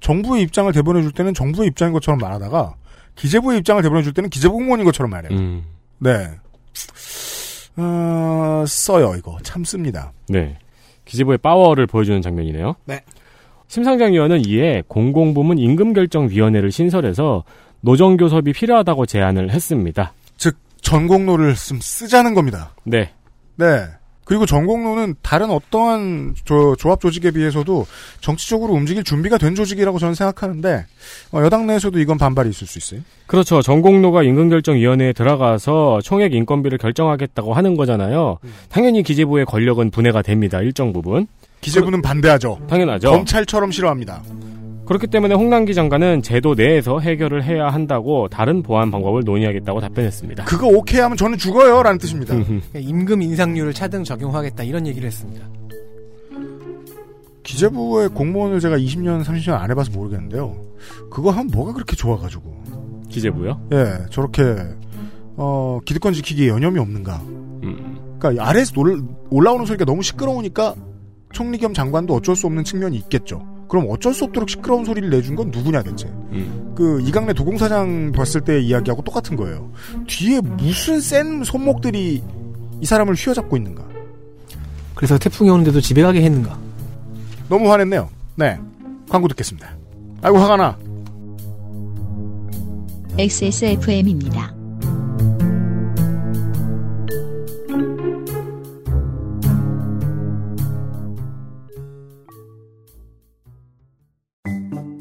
정부의 입장을 대변해 줄 때는 정부의 입장인 것처럼 말하다가 기재부의 입장을 대변해 줄 때는 기재부 공무원인 것처럼 말해요.
음.
네. 어, 써요, 이거. 참 씁니다.
네. 기재부의 파워를 보여주는 장면이네요.
네.
심상정 의원은 이에 공공부문 임금결정위원회를 신설해서 노정교섭이 필요하다고 제안을 했습니다.
즉, 전공로를 쓰, 쓰자는 겁니다.
네.
네. 그리고 전공로는 다른 어떠한 조, 조합 조직에 비해서도 정치적으로 움직일 준비가 된 조직이라고 저는 생각하는데, 어, 여당 내에서도 이건 반발이 있을 수 있어요.
그렇죠. 전공로가 임금결정위원회에 들어가서 총액 인건비를 결정하겠다고 하는 거잖아요. 당연히 기재부의 권력은 분해가 됩니다. 일정 부분.
기재부는 반대하죠.
당연하죠.
검찰처럼 싫어합니다.
그렇기 때문에 홍남기 장관은 제도 내에서 해결을 해야 한다고 다른 보완 방법을 논의하겠다고 답변했습니다.
그거 오케이 하면 저는 죽어요. 라는 뜻입니다. (laughs)
그러니까 임금 인상률을 차등 적용하겠다 이런 얘기를 했습니다.
기재부의 공무원을 제가 20년, 30년 안 해봐서 모르겠는데요. 그거 하면 뭐가 그렇게 좋아가지고.
기재부요?
예, 저렇게, 어, 기득권 지키기에 여념이 없는가.
음.
그러니까 아래에서 올, 올라오는 소리가 너무 시끄러우니까 총리 겸 장관도 어쩔 수 없는 측면이 있겠죠. 그럼 어쩔 수 없도록 시끄러운 소리를 내준 건 누구냐 대체.
음.
그 이강래 도공사장 봤을 때 이야기하고 똑같은 거예요. 뒤에 무슨 센 손목들이 이 사람을 휘어잡고 있는가.
그래서 태풍이 오는데도 집에 가게 했는가?
너무 화냈네요. 네. 광고 듣겠습니다. 아이고 화가 나.
XSFM입니다.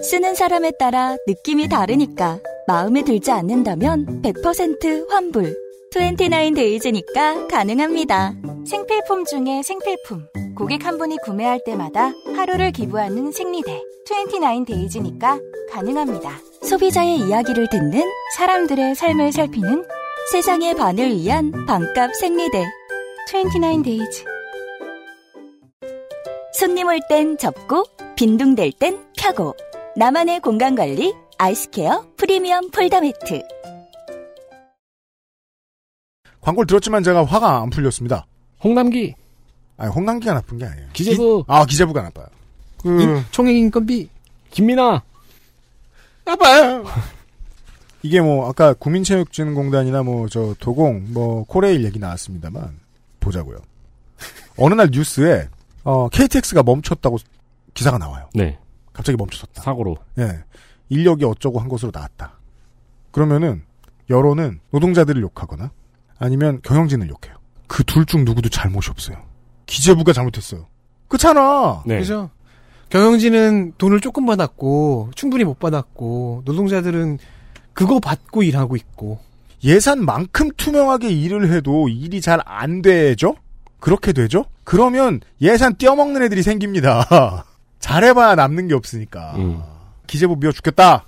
쓰는 사람에 따라 느낌이 다르니까 마음에 들지 않는다면 100% 환불. 29데이즈니까 가능합니다.
생필품 중에 생필품. 고객 한 분이 구매할 때마다 하루를 기부하는 생리대. 29데이즈니까 가능합니다.
소비자의 이야기를 듣는
사람들의 삶을 살피는
세상의 반을 위한 반값 생리대.
29데이즈.
손님 올 땐 접고 빈둥댈 땐 펴고 나만의 공간 관리 알스퀘어 프리미엄 폴더 매트.
광고를 들었지만 제가 화가 안 풀렸습니다.
홍남기
아니 홍남기가 나쁜 게 아니에요.
기재부.
기- 아 기재부가 나빠요. 그
인- 총액 인건비
김민아
나빠요. (laughs) 이게 뭐 아까 국민체육진흥공단이나 뭐 저 도공 뭐 코레일 얘기 나왔습니다만 보자고요. 어느 날 뉴스에 어, KTX가 멈췄다고 기사가 나와요.
네
갑자기 멈춰섰다.
사고로
예. 인력이 어쩌고 한 것으로 나왔다. 그러면은 여론은 노동자들을 욕하거나 아니면 경영진을 욕해요. 그 둘 중 누구도 잘못이 없어요. 기재부가 잘못했어요. 그렇잖아.
네
그죠? 경영진은 돈을 조금 받았고 충분히 못 받았고 노동자들은 그거 받고 일하고 있고
예산만큼 투명하게 일을 해도 일이 잘 안 되죠? 그렇게 되죠? 그러면 예산 떼어먹는 애들이 생깁니다. (laughs) 잘해봐야 남는 게 없으니까.
음.
기재부 미워 죽겠다.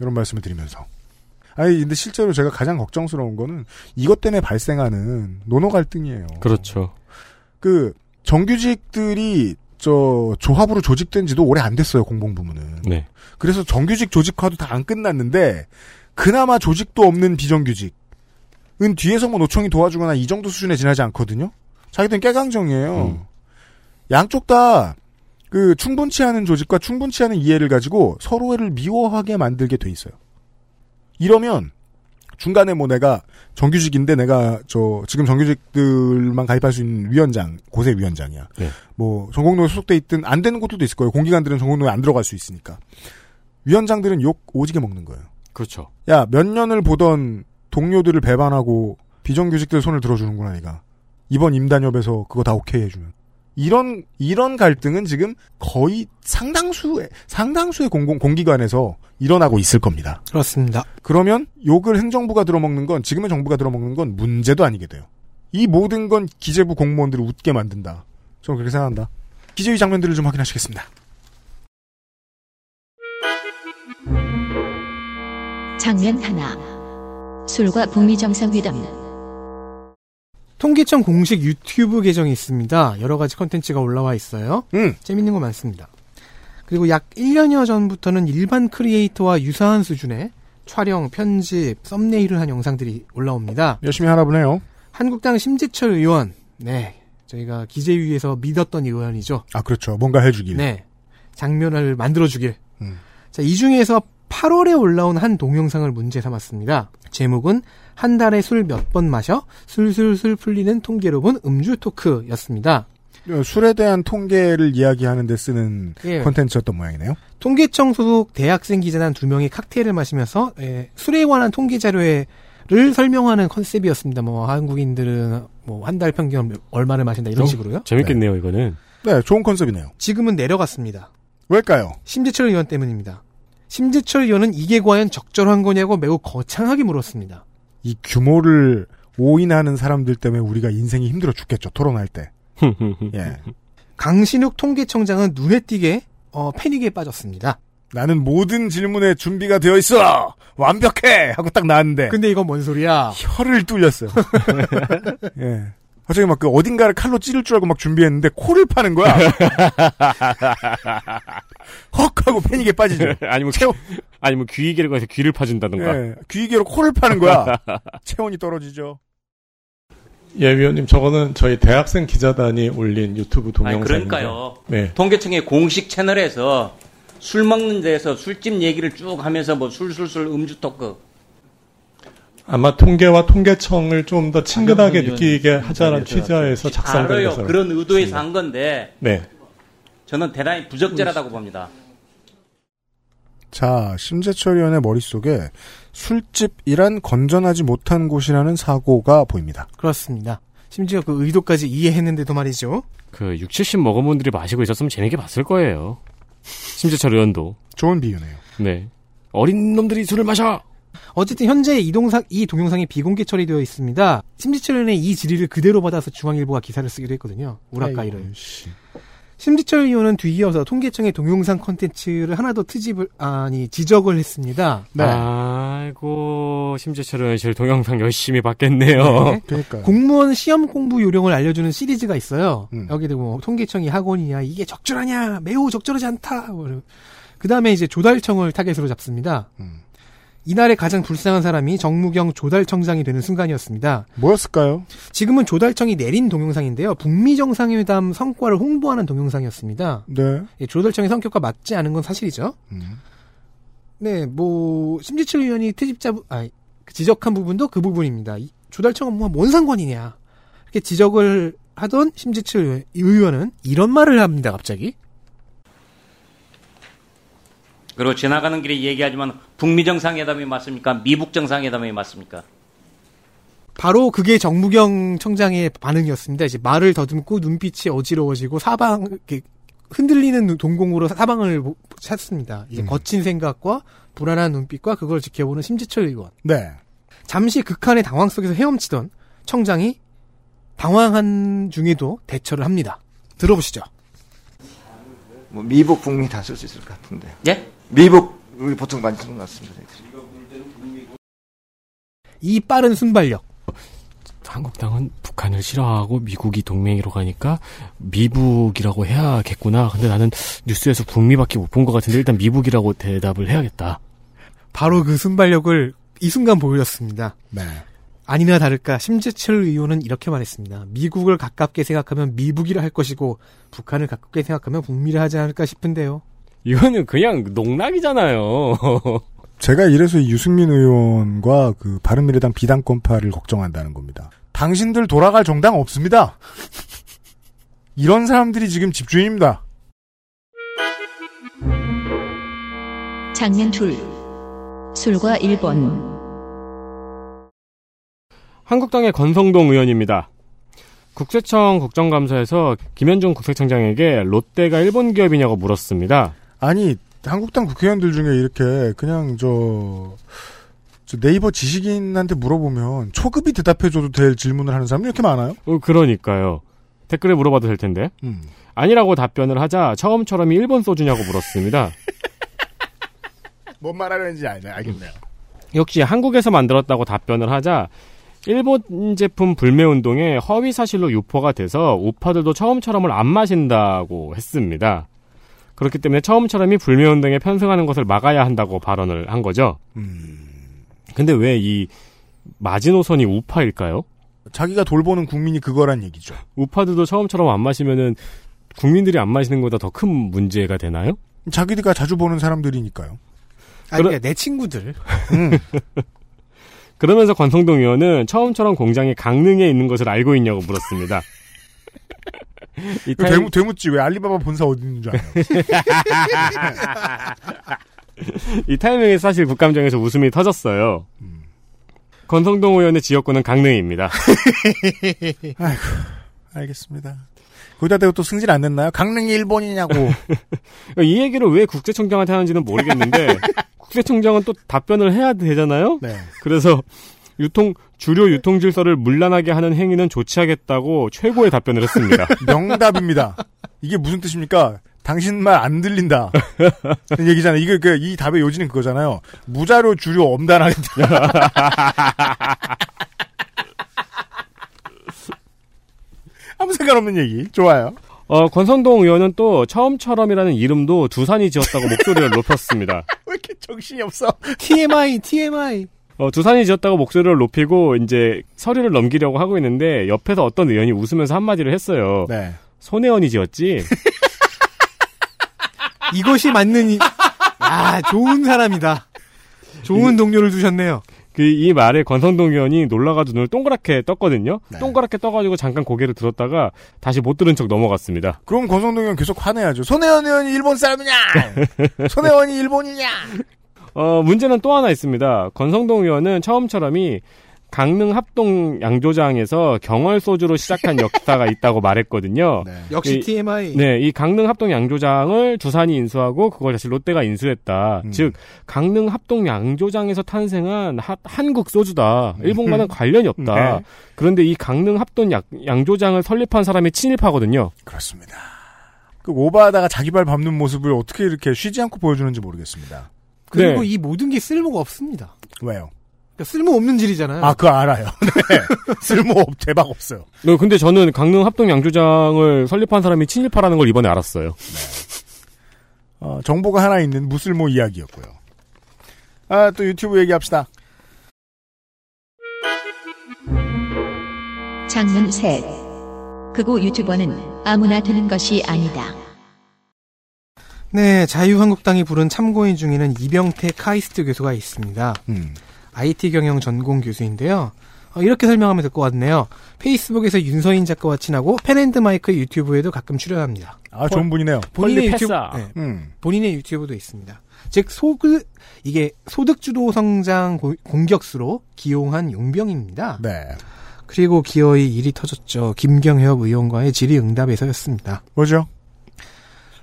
이런 말씀을 드리면서. 아니 근데 실제로 제가 가장 걱정스러운 거는 이것 때문에 발생하는 노노 갈등이에요.
그렇죠.
그 정규직들이 저 조합으로 조직된 지도 오래 안 됐어요 공공부문은.
네.
그래서 정규직 조직화도 다 안 끝났는데 그나마 조직도 없는 비정규직은 뒤에서 뭐 노총이 도와주거나 이 정도 수준에 지나지 않거든요. 자기들은 깨강정이에요.
음.
양쪽 다 그 충분치 않은 조직과 충분치 않은 이해를 가지고 서로를 미워하게 만들게 돼 있어요. 이러면 중간에 뭐 내가 정규직인데 내가 저 지금 정규직들만 가입할 수 있는 위원장 고세 위원장이야.
네.
뭐 전공노에 소속돼 있든 안 되는 곳도 있을 거예요. 공기관들은 전공노에 안 들어갈 수 있으니까. 위원장들은 욕 오지게 먹는 거예요.
그렇죠.
야 몇 년을 보던 동료들을 배반하고 비정규직들 손을 들어주는구나 내가. 이번 임단협에서 그거 다 오케이 해주면. 이런 이런 갈등은 지금 거의 상당수의 상당수의 공공 공기관에서 일어나고 있을 겁니다.
그렇습니다.
그러면 욕을 행정부가 들어먹는 건 지금의 정부가 들어먹는 건 문제도 아니게 돼요. 이 모든 건 기재부 공무원들을 웃게 만든다. 저는 그렇게 생각한다. 기재위 장면들을 좀 확인하시겠습니다.
장면 하나. 술과 북미 정상회담.
통계청 공식 유튜브 계정이 있습니다. 여러 가지 컨텐츠가 올라와 있어요.
음.
재밌는 거 많습니다. 그리고 약 1년여 전부터는 일반 크리에이터와 유사한 수준의 촬영, 편집, 썸네일을 한 영상들이 올라옵니다.
열심히 하나 보네요.
한국당 심재철 의원, 네. 저희가 기재위에서 믿었던 의원이죠.
아 그렇죠. 뭔가 해주길.
네. 장면을 만들어주길.
음.
자, 이 중에서 8월에 올라온 한 동영상을 문제 삼았습니다. 제목은 한 달에 술 몇 번 마셔 술술술 풀리는 통계로 본 음주 토크였습니다.
어, 술에 대한 통계를 이야기하는 데 쓰는
예.
콘텐츠였던 모양이네요.
통계청 소속 대학생 기자단 두 명이 칵테일을 마시면서 예, 술에 관한 통계 자료를 설명하는 컨셉이었습니다. 뭐 한국인들은 뭐 한 달 평균 얼마를 마신다 이런
어?
식으로요.
재밌겠네요, 이거는.
네, 좋은 컨셉이네요.
지금은 내려갔습니다.
왜일까요?
심재철 의원 때문입니다. 심재철 의원은 이게 과연 적절한 거냐고 매우 거창하게 물었습니다.
이 규모를 오인하는 사람들 때문에 우리가 인생이 힘들어 죽겠죠. 토론할 때. (laughs) 예.
강신욱 통계청장은 눈에 띄게 어, 패닉에 빠졌습니다.
나는 모든 질문에 준비가 되어 있어. 완벽해 하고 딱 나왔는데
근데 이건 뭔 소리야?
혀를 뚫렸어요. (laughs) 예. 갑자기 막 그 어딘가를 칼로 찌를 줄 알고 막 준비했는데 코를 파는 거야. (laughs) 헉 하고 패닉에 빠지죠. (laughs)
아니면,
체온,
귀, 아니면 귀이개를 가서 귀를 파준다던가.
예. 귀기로 코를 파는 거야. (laughs) 체온이 떨어지죠.
예, 위원님, 저거는 저희 대학생 기자단이 올린 유튜브 동영상인데.
그러니까요.
네.
통계청의 공식 채널에서 술 먹는 데서 술집 얘기를 쭉 하면서 뭐 술술술 음주 토크.
아마 통계와 통계청을 좀 더 친근하게 느끼게 하자는 취지에서 작성된
알아요.
것으로.
그런 의도에서 한 건데
네.
저는 대단히 부적절하다고 봅니다.
자, 심재철 의원의 머릿속에 술집이란 건전하지 못한 곳이라는 사고가 보입니다.
그렇습니다. 심지어 그 의도까지 이해했는데도 말이죠.
그 6, 70 먹은 분들이 마시고 있었으면 재밌게 봤을 거예요. 심재철 의원도.
좋은 비유네요.
네. 어린 놈들이 술을 마셔!
어쨌든 현재 이 동상 이 동영상이 비공개 처리되어 있습니다. 심지철 의원의 이 질의를 그대로 받아서 중앙일보가 기사를 쓰기로 했거든요. 우라카이를. 심재철 의원은 뒤이어서 통계청의 동영상 컨텐츠를 하나 더 트집을 아니 지적을 했습니다.
네.
아이고, 심재철 의원 실 동영상 열심히 봤겠네요.
네.
그러니까
공무원 시험 공부 요령을 알려주는 시리즈가 있어요.
음.
여기도 뭐 통계청이 학원이냐 이게 적절하냐 매우 적절하지 않다. 그 다음에 이제 조달청을 타겟으로 잡습니다.
음.
이날의 가장 불쌍한 사람이 정무경 조달청장이 되는 순간이었습니다.
뭐였을까요?
지금은 조달청이 내린 동영상인데요. 북미 정상회담 성과를 홍보하는 동영상이었습니다.
네.
예, 조달청의 성격과 맞지 않은 건 사실이죠.
음.
네, 뭐 심지철 의원이 트집자 아 지적한 부분도 그 부분입니다. 이 조달청 업무와 뭔 상관이냐 이렇게 지적을 하던 심지철 의원- 의원은 이런 말을 합니다. 갑자기
그리고 지나가는 길에 얘기하지만 북미 정상회담이 맞습니까? 미북 정상회담이 맞습니까?
바로 그게 정무경 청장의 반응이었습니다. 이제 말을 더듬고 눈빛이 어지러워지고 사방 이렇게 흔들리는 동공으로 사방을 보- 찾습니다. 이제
음.
거친 생각과 불안한 눈빛과 그걸 지켜보는 심지철 의원.
네.
잠시 극한의 당황 속에서 헤엄치던 청장이 당황한 중에도 대처를 합니다. 들어보시죠.
뭐 미국 북미 다 쓸 수 있을 것 같은데.
예?
우리 보통 많이 쓰는 것 같습니다.
이 빠른 순발력.
한국당은 북한을 싫어하고 미국이 동맹이로 가니까 미북이라고 해야겠구나. 근데 나는 뉴스에서 북미밖에 못 본 것 같은데 일단 미북이라고 대답을 해야겠다.
바로 그 순발력을 이 순간 보여줬습니다.
네.
아니나 다를까 심재철 의원은 이렇게 말했습니다. 미국을 가깝게 생각하면 미북이라 할 것이고 북한을 가깝게 생각하면 북미라 하지 않을까 싶은데요.
이거는 그냥 농락이잖아요. (laughs)
제가 이래서 이 유승민 의원과 그 바른미래당 비당권파를 걱정한다는 겁니다. 당신들 돌아갈 정당 없습니다. (laughs) 이런 사람들이 지금 집주인입니다.
장면 둘. 술과 일본.
한국당의 권성동 의원입니다. 국세청 국정감사에서 김현중 국세청장에게 롯데가 일본 기업이냐고 물었습니다.
아니 한국당 국회의원들 중에 이렇게 그냥 저, 저 네이버 지식인한테 물어보면 초급이 대답해줘도 될 질문을 하는 사람이 이렇게 많아요?
어, 그러니까요. 댓글에 물어봐도 될 텐데.
음.
아니라고 답변을 하자 처음처럼 일본 소주냐고 물었습니다. (laughs)
뭔 말하는지 알, 알겠네요.
역시 한국에서 만들었다고 답변을 하자 일본 제품 불매 운동에 허위 사실로 유포가 돼서 우파들도 처음처럼을 안 마신다고 했습니다. 그렇기 때문에 처음처럼이 불매 운동에 편승하는 것을 막아야 한다고 발언을 한 거죠.
음.
근데 왜 이 마지노선이 우파일까요?
자기가 돌보는 국민이 그거란 얘기죠.
우파들도 처음처럼 안 마시면은 국민들이 안 마시는 것보다 더 큰 문제가 되나요?
자기들과 자주 보는 사람들이니까요.
아니, 그러니까 내 친구들.
음. (laughs)
그러면서 권성동 의원은 처음처럼 공장이 강릉에 있는 것을 알고 있냐고 물었습니다. (laughs)
이그
타임-
되묻, 되묻지 왜 알리바바 본사 어디 있는 줄 알아요? (laughs)
이 타이밍에 사실 국감장에서 웃음이 터졌어요. 권성동 의원의 지역구는 강릉입니다. (laughs)
아이고, 알겠습니다. 거기다 대고 또 승질 안 냈나요? 강릉이 일본이냐고. (laughs)
이 얘기를 왜 국세청장한테 하는지는 모르겠는데 국세청장은 또 답변을 해야 되잖아요.
네.
그래서 유통 주류 유통 질서를 문란하게 하는 행위는 조치하겠다고 최고의 답변을 했습니다. (laughs)
명답입니다. 이게 무슨 뜻입니까? 당신 말 안 들린다. 그 얘기잖아요. 이게 그, 이 답의 요지는 그거잖아요. 무자료 주류 엄단하겠다. (laughs) 아무 상관없는 얘기. 좋아요.
어, 권성동 의원은 또 처음처럼이라는 이름도 두산이 지었다고 목소리를 높였습니다. (laughs)
왜 이렇게 정신이 없어?
TMI, TMI.
어, 두산이 지었다고 목소리를 높이고 이제 서류를 넘기려고 하고 있는데 옆에서 어떤 의원이 웃으면서 한마디를 했어요.
네.
손혜원이 지었지. (laughs)
이것이 맞는 이, 아, 좋은 사람이다. 좋은 동료를 두셨네요.
그 이 말에 권성동 의원이 놀라가 눈을 동그랗게 떴거든요.
네.
동그랗게 떠가지고 잠깐 고개를 들었다가 다시 못 들은 척 넘어갔습니다.
그럼 권성동 의원 계속 화내야죠. 손혜원 의원이 일본 사람이냐? (laughs) 손혜원이 일본이냐?
어, 문제는 또 하나 있습니다. 권성동 의원은 처음처럼이 강릉 합동 양조장에서 경월 소주로 시작한 역사가 (laughs) 있다고 말했거든요.
역시
이-
TMI.
네, 이 강릉 합동 양조장을 두산이 인수하고 그걸 다시 롯데가 인수했다.
음.
즉 강릉 합동 양조장에서 탄생한 하- 한국 소주다. 일본과는 관련이 없다. (laughs)
네.
그런데 이 강릉 합동 양, 양조장을 설립한 사람이 친일파거든요.
그렇습니다. 그 오바하다가 자기 발 밟는 모습을 어떻게 이렇게 쉬지 않고 보여주는지 모르겠습니다.
그리고
네.
이 모든 게 쓸모가 없습니다.
왜요?
그러니까 쓸모없는 질이잖아요.
아, 그거 알아요. (laughs) 네. 쓸모 없, 대박 없어요.
네, 근데 저는 강릉 합동 양조장을 설립한 사람이 친일파라는 걸 이번에 알았어요.
어, 정보가 하나 있는 무쓸모 이야기였고요. 아, 또 유튜브 얘기합시다.
장문 셋. 그고 유튜버는 아무나 되는 것이 아니다.
네, 자유한국당이 부른 참고인 중에는 이병태 카이스트 교수가 있습니다.
음.
IT 경영 전공 교수인데요. 어, 이렇게 설명하면 될 것 같네요. 페이스북에서 윤서인 작가와 친하고 펜앤드마이크 유튜브에도 가끔 출연합니다.
아, 좋은 분이네요.
본인의 유튜브. 네,
음.
본인의 유튜브도 있습니다. 즉 소득 이게 소득 주도 성장 고- 공격수로 기용한 용병입니다.
네.
그리고 기어이 일이 터졌죠. 김경협 의원과의 질의응답에서였습니다.
뭐죠?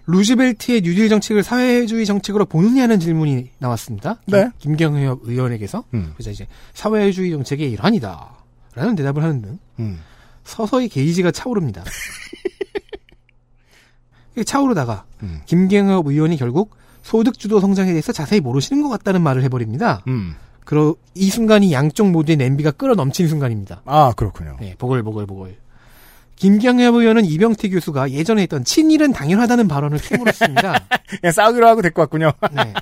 루즈벨트의 뉴딜 정책을 사회주의 정책으로 보느냐는 질문이 나왔습니다.
네.
김, 경협 의원에게서
음.
그래서 이제 사회주의 정책의 일환이다. 라는 대답을 하는 등
음.
서서히 게이지가 차오릅니다. (laughs) 차오르다가
음.
김경엽 의원이 결국 소득주도 성장에 대해서 자세히 모르시는 것 같다는 말을 해버립니다.
음.
그러 이 순간이 양쪽 모두의 냄비가 끓어 넘친 순간입니다.
아, 그렇군요.
네, 보글보글보글. 김경엽 의원은 이병태 교수가 예전에 했던 친일은 당연하다는 발언을 캐물었습니다. (laughs)
그냥 싸우기로 하고 데리고 왔군요.
네.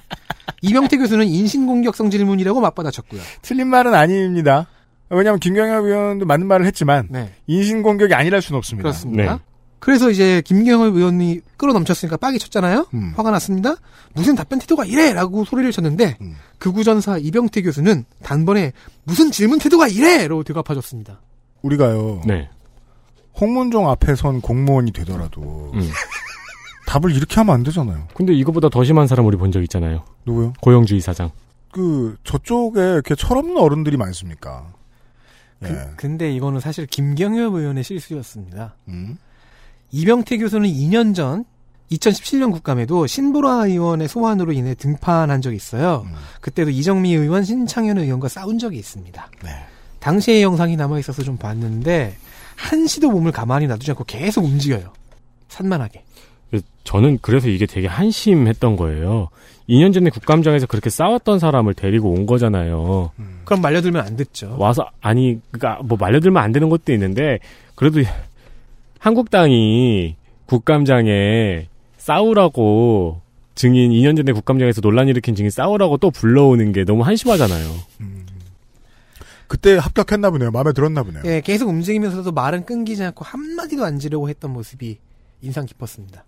이병태 교수는 인신공격성 질문이라고 맞받아쳤고요.
틀린 말은 아닙니다. 왜냐하면 김경엽 의원도 맞는 말을 했지만
네.
인신공격이 아니랄 수는 없습니다.
그렇습니다. 그래서 이제 김경엽 의원이 끌어넘쳤으니까 빡이 쳤잖아요.
음.
화가 났습니다. 무슨 답변 태도가 이래라고 소리를 쳤는데
음.
극우전사 이병태 교수는 단번에 무슨 질문 태도가 이래로 되갚아줬습니다.
우리가요.
네.
홍문종 앞에 선 공무원이 되더라도
음.
답을 이렇게 하면 안 되잖아요.
근데 이거보다 더 심한 사람 우리 본 적 있잖아요.
누구요?
고영주의 사장.
그 저쪽에 이렇게 철없는 어른들이 많습니까? 예.
그, 근데 이거는 사실 김경엽 의원의 실수였습니다.
음.
이병태 교수는 2년 전 2017년 국감에도 신보라 의원의 소환으로 인해 등판한 적이 있어요.
음.
그때도 이정미 의원, 신창현 의원과 싸운 적이 있습니다.
네.
당시의 영상이 남아 있어서 좀 봤는데 한시도 몸을 가만히 놔두지 않고 계속 움직여요. 산만하게.
저는 그래서 이게 되게 한심했던 거예요. 2년 전에 국감장에서 그렇게 싸웠던 사람을 데리고 온 거잖아요.
그럼 말려들면 안 듣죠.
와서 아니 그러니까 뭐 말려들면 안 되는 것도 있는데 그래도 한국당이 국감장에 싸우라고 증인 2년 전에 국감장에서 논란 일으킨 증인 싸우라고 또 불러오는 게 너무 한심하잖아요.
그때 합격했나 보네요. 마음에 들었나 보네요.
예, 계속 움직이면서도 말은 끊기지 않고 한마디도 안 지르고 했던 모습이 인상 깊었습니다.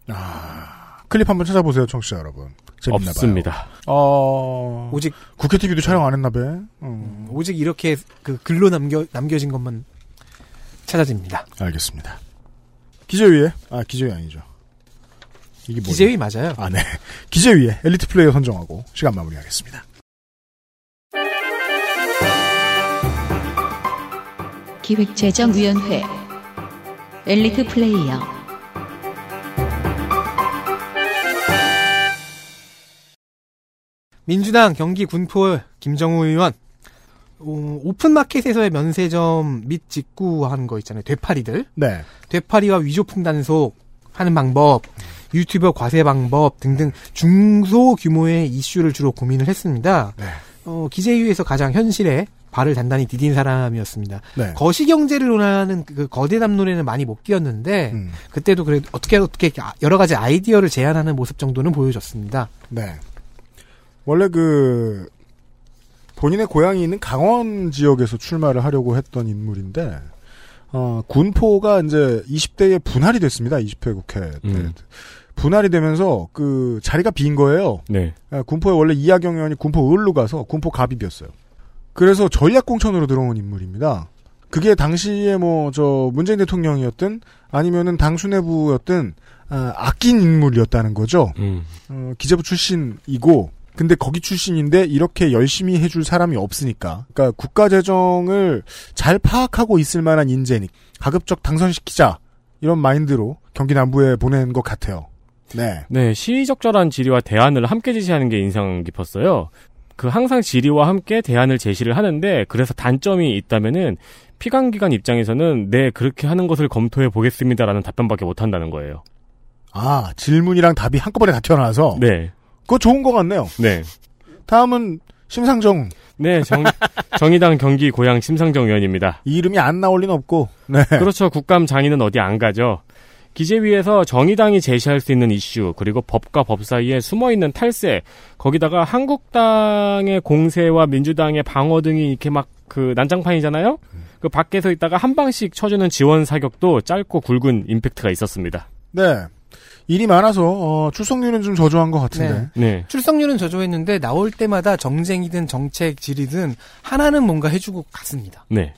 클립 한번 찾아보세요, 청취자 여러분. 재밌나
없습니다.
봐요. 어...
오직
국회 TV도 촬영 안 했나 봐. 음.
음, 오직 이렇게 그 글로 남겨 남겨진 것만 찾아집니다.
알겠습니다. 기재위에 아 기재위 아니죠. 이게 뭐죠?
기재위 맞아요.
아 네. (laughs) 기재위에 엘리트 플레이어 선정하고 시간 마무리하겠습니다.
기획재정위원회 엘리트 플레이어
민주당 경기 군포 김정우 의원 어, 오픈마켓에서의 면세점 및 직구하는 거 있잖아요. 되파리들.
네.
되파리와 위조품 단속 하는 방법, 유튜버 과세 방법 등등 중소 규모의 이슈를 주로 고민을 했습니다.
네.
어, 기재위에서 가장 현실에 발을 단단히 디딘 사람이었습니다.
네.
거시 경제를 논하는 그 거대 담론에는 많이 못 끼었는데
음.
그때도 그래도 어떻게 어떻게 여러 가지 아이디어를 제안하는 모습 정도는 보여줬습니다.
네. 원래 그 본인의 고향이 있는 강원 지역에서 출마를 하려고 했던 인물인데 어, 군포가 이제 20대에 분할이 됐습니다. 20회 국회 때.
음.
분할이 되면서 그 자리가 빈 거예요.
네.
아, 군포에 원래 이하경 의원이 군포 을로 가서 군포 갑입이었어요. 그래서 전략 공천으로 들어온 인물입니다. 그게 당시에 뭐 저 문재인 대통령이었든 아니면은 당 수뇌부였든 아, 아낀 인물이었다는 거죠.
음.
어, 기재부 출신이고 근데 거기 출신인데 이렇게 열심히 해줄 사람이 없으니까 그러니까 국가 재정을 잘 파악하고 있을 만한 인재니 가급적 당선시키자 이런 마인드로 경기 남부에 보낸 것 같아요. 네.
네, 시의적절한 질의와 대안을 함께 제시하는 게 인상 깊었어요. 그 항상 질의와 함께 대안을 제시를 하는데 그래서 단점이 있다면은 피감기관 입장에서는 네 그렇게 하는 것을 검토해 보겠습니다라는 답변밖에 못 한다는 거예요.
아 질문이랑 답이 한꺼번에 다 튀어나와서
네,
그거 좋은 것 같네요.
네,
다음은 심상정
네 정, (laughs) 정의당 경기 고양 심상정 의원입니다.
이 이름이 안 나올 리는 없고 네.
그렇죠. 국감 장인은 어디 안 가죠. 기재위에서 정의당이 제시할 수 있는 이슈 그리고 법과 법 사이에 숨어 있는 탈세 거기다가 한국당의 공세와 민주당의 방어 등이 이렇게 막 그 난장판이잖아요. 그 밖에서 있다가 한 방씩 쳐주는 지원 사격도 짧고 굵은 임팩트가 있었습니다.
네. 일이 많아서 어, 출석률은 좀 저조한 것 같은데.
네.
출석률은 저조했는데 나올 때마다 정쟁이든 정책 질이든 하나는 뭔가 해주고 갔습니다.
네.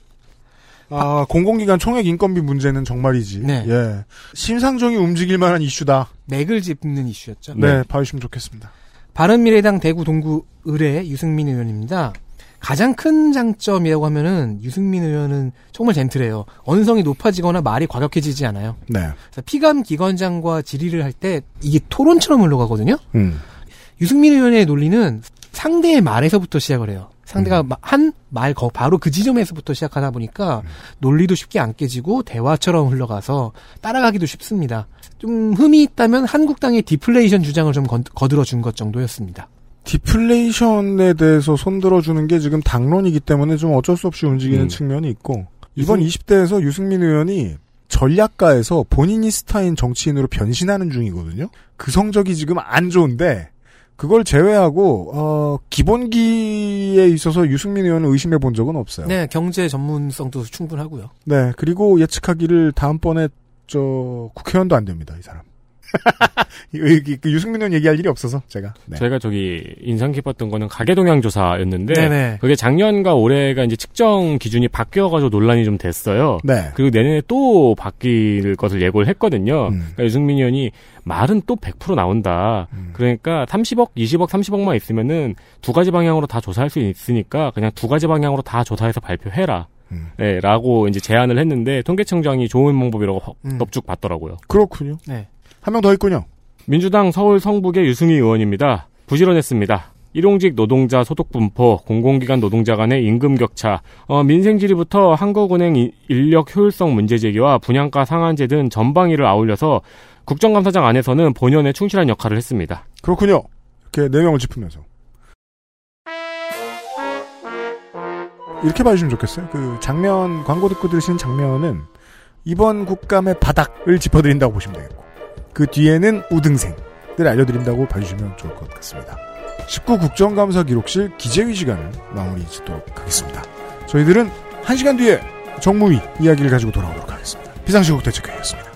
아, 공공기관 총액 인건비 문제는 정말이지.
네.
예. 심상정이 움직일 만한 이슈다.
맥을 짚는 이슈였죠.
네, 봐주시면 좋겠습니다.
바른미래당 대구 동구 의뢰 유승민 의원입니다. 가장 큰 장점이라고 하면은 유승민 의원은 정말 젠틀해요. 언성이 높아지거나 말이 과격해지지 않아요.
네.
피감 기관장과 질의를 할 때 이게 토론처럼 흘러가거든요.
음.
유승민 의원의 논리는 상대의 말에서부터 시작을 해요. 상대가 한말 바로 그 지점에서부터 시작하다 보니까 논리도 쉽게 안 깨지고 대화처럼 흘러가서 따라가기도 쉽습니다. 좀 흠이 있다면 한국당의 디플레이션 주장을 좀 건- 거들어 준 것 정도였습니다.
디플레이션에 대해서 손들어 주는 게 지금 당론이기 때문에 좀 어쩔 수 없이 움직이는
음.
측면이 있고 이번 20대에서 유승민 의원이 전략가에서 본인이 스타인 정치인으로 변신하는 중이거든요. 그 성적이 지금 안 좋은데 그걸 제외하고 어, 기본기에 있어서 유승민 의원을 의심해 본 적은 없어요.
네, 경제 전문성도 충분하고요.
네, 그리고 예측하기를 다음번에 저 국회의원도 안 됩니다, 이 사람. 그 유승민 의원 얘기할 일이 없어서 제가. 네.
제가 저기 인상 깊었던 거는 가계동향 조사였는데
네네.
그게 작년과 올해가 이제 측정 기준이 바뀌어가지고 논란이 좀 됐어요.
네.
그리고 내년에 또 바뀔 것을 예고를 했거든요.
음.
그러니까 유승민 의원이 말은 또 100% 나온다.
음.
그러니까 30억, 20억, 30억만 있으면은 두 가지 방향으로 다 조사할 수 있으니까 그냥 두 가지 방향으로 다 조사해서 발표해라.
음.
네, 라고 이제 제안을 했는데 통계청장이 좋은 방법이라고
음.
넙죽 받더라고요.
그렇군요.
네.
한 명 더 있군요.
민주당 서울 성북의 유승희 의원입니다. 부지런했습니다. 일용직 노동자 소득 분포, 공공기관 노동자 간의 임금 격차, 어, 민생지리부터 한국은행 이- 인력 효율성 문제 제기와 분양가 상한제 등 전방위를 아울려서 국정감사장 안에서는 본연에 충실한 역할을 했습니다.
그렇군요. 이렇게 내용을 짚으면서. 이렇게 봐주시면 좋겠어요. 그 장면, 광고 듣고 들으시는 장면은 이번 국감의 바닥을 짚어드린다고 보시면 되겠고, 그 뒤에는 우등생을 알려드린다고 봐주시면 좋을 것 같습니다. 19 국정감사 기록실 기재위 시간을 마무리 짓도록 하겠습니다. 저희들은 1시간 뒤에 정무위 이야기를 가지고 돌아오도록 하겠습니다. 비상시국 대책회의였습니다.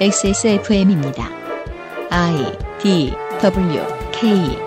XSFM입니다. I D W K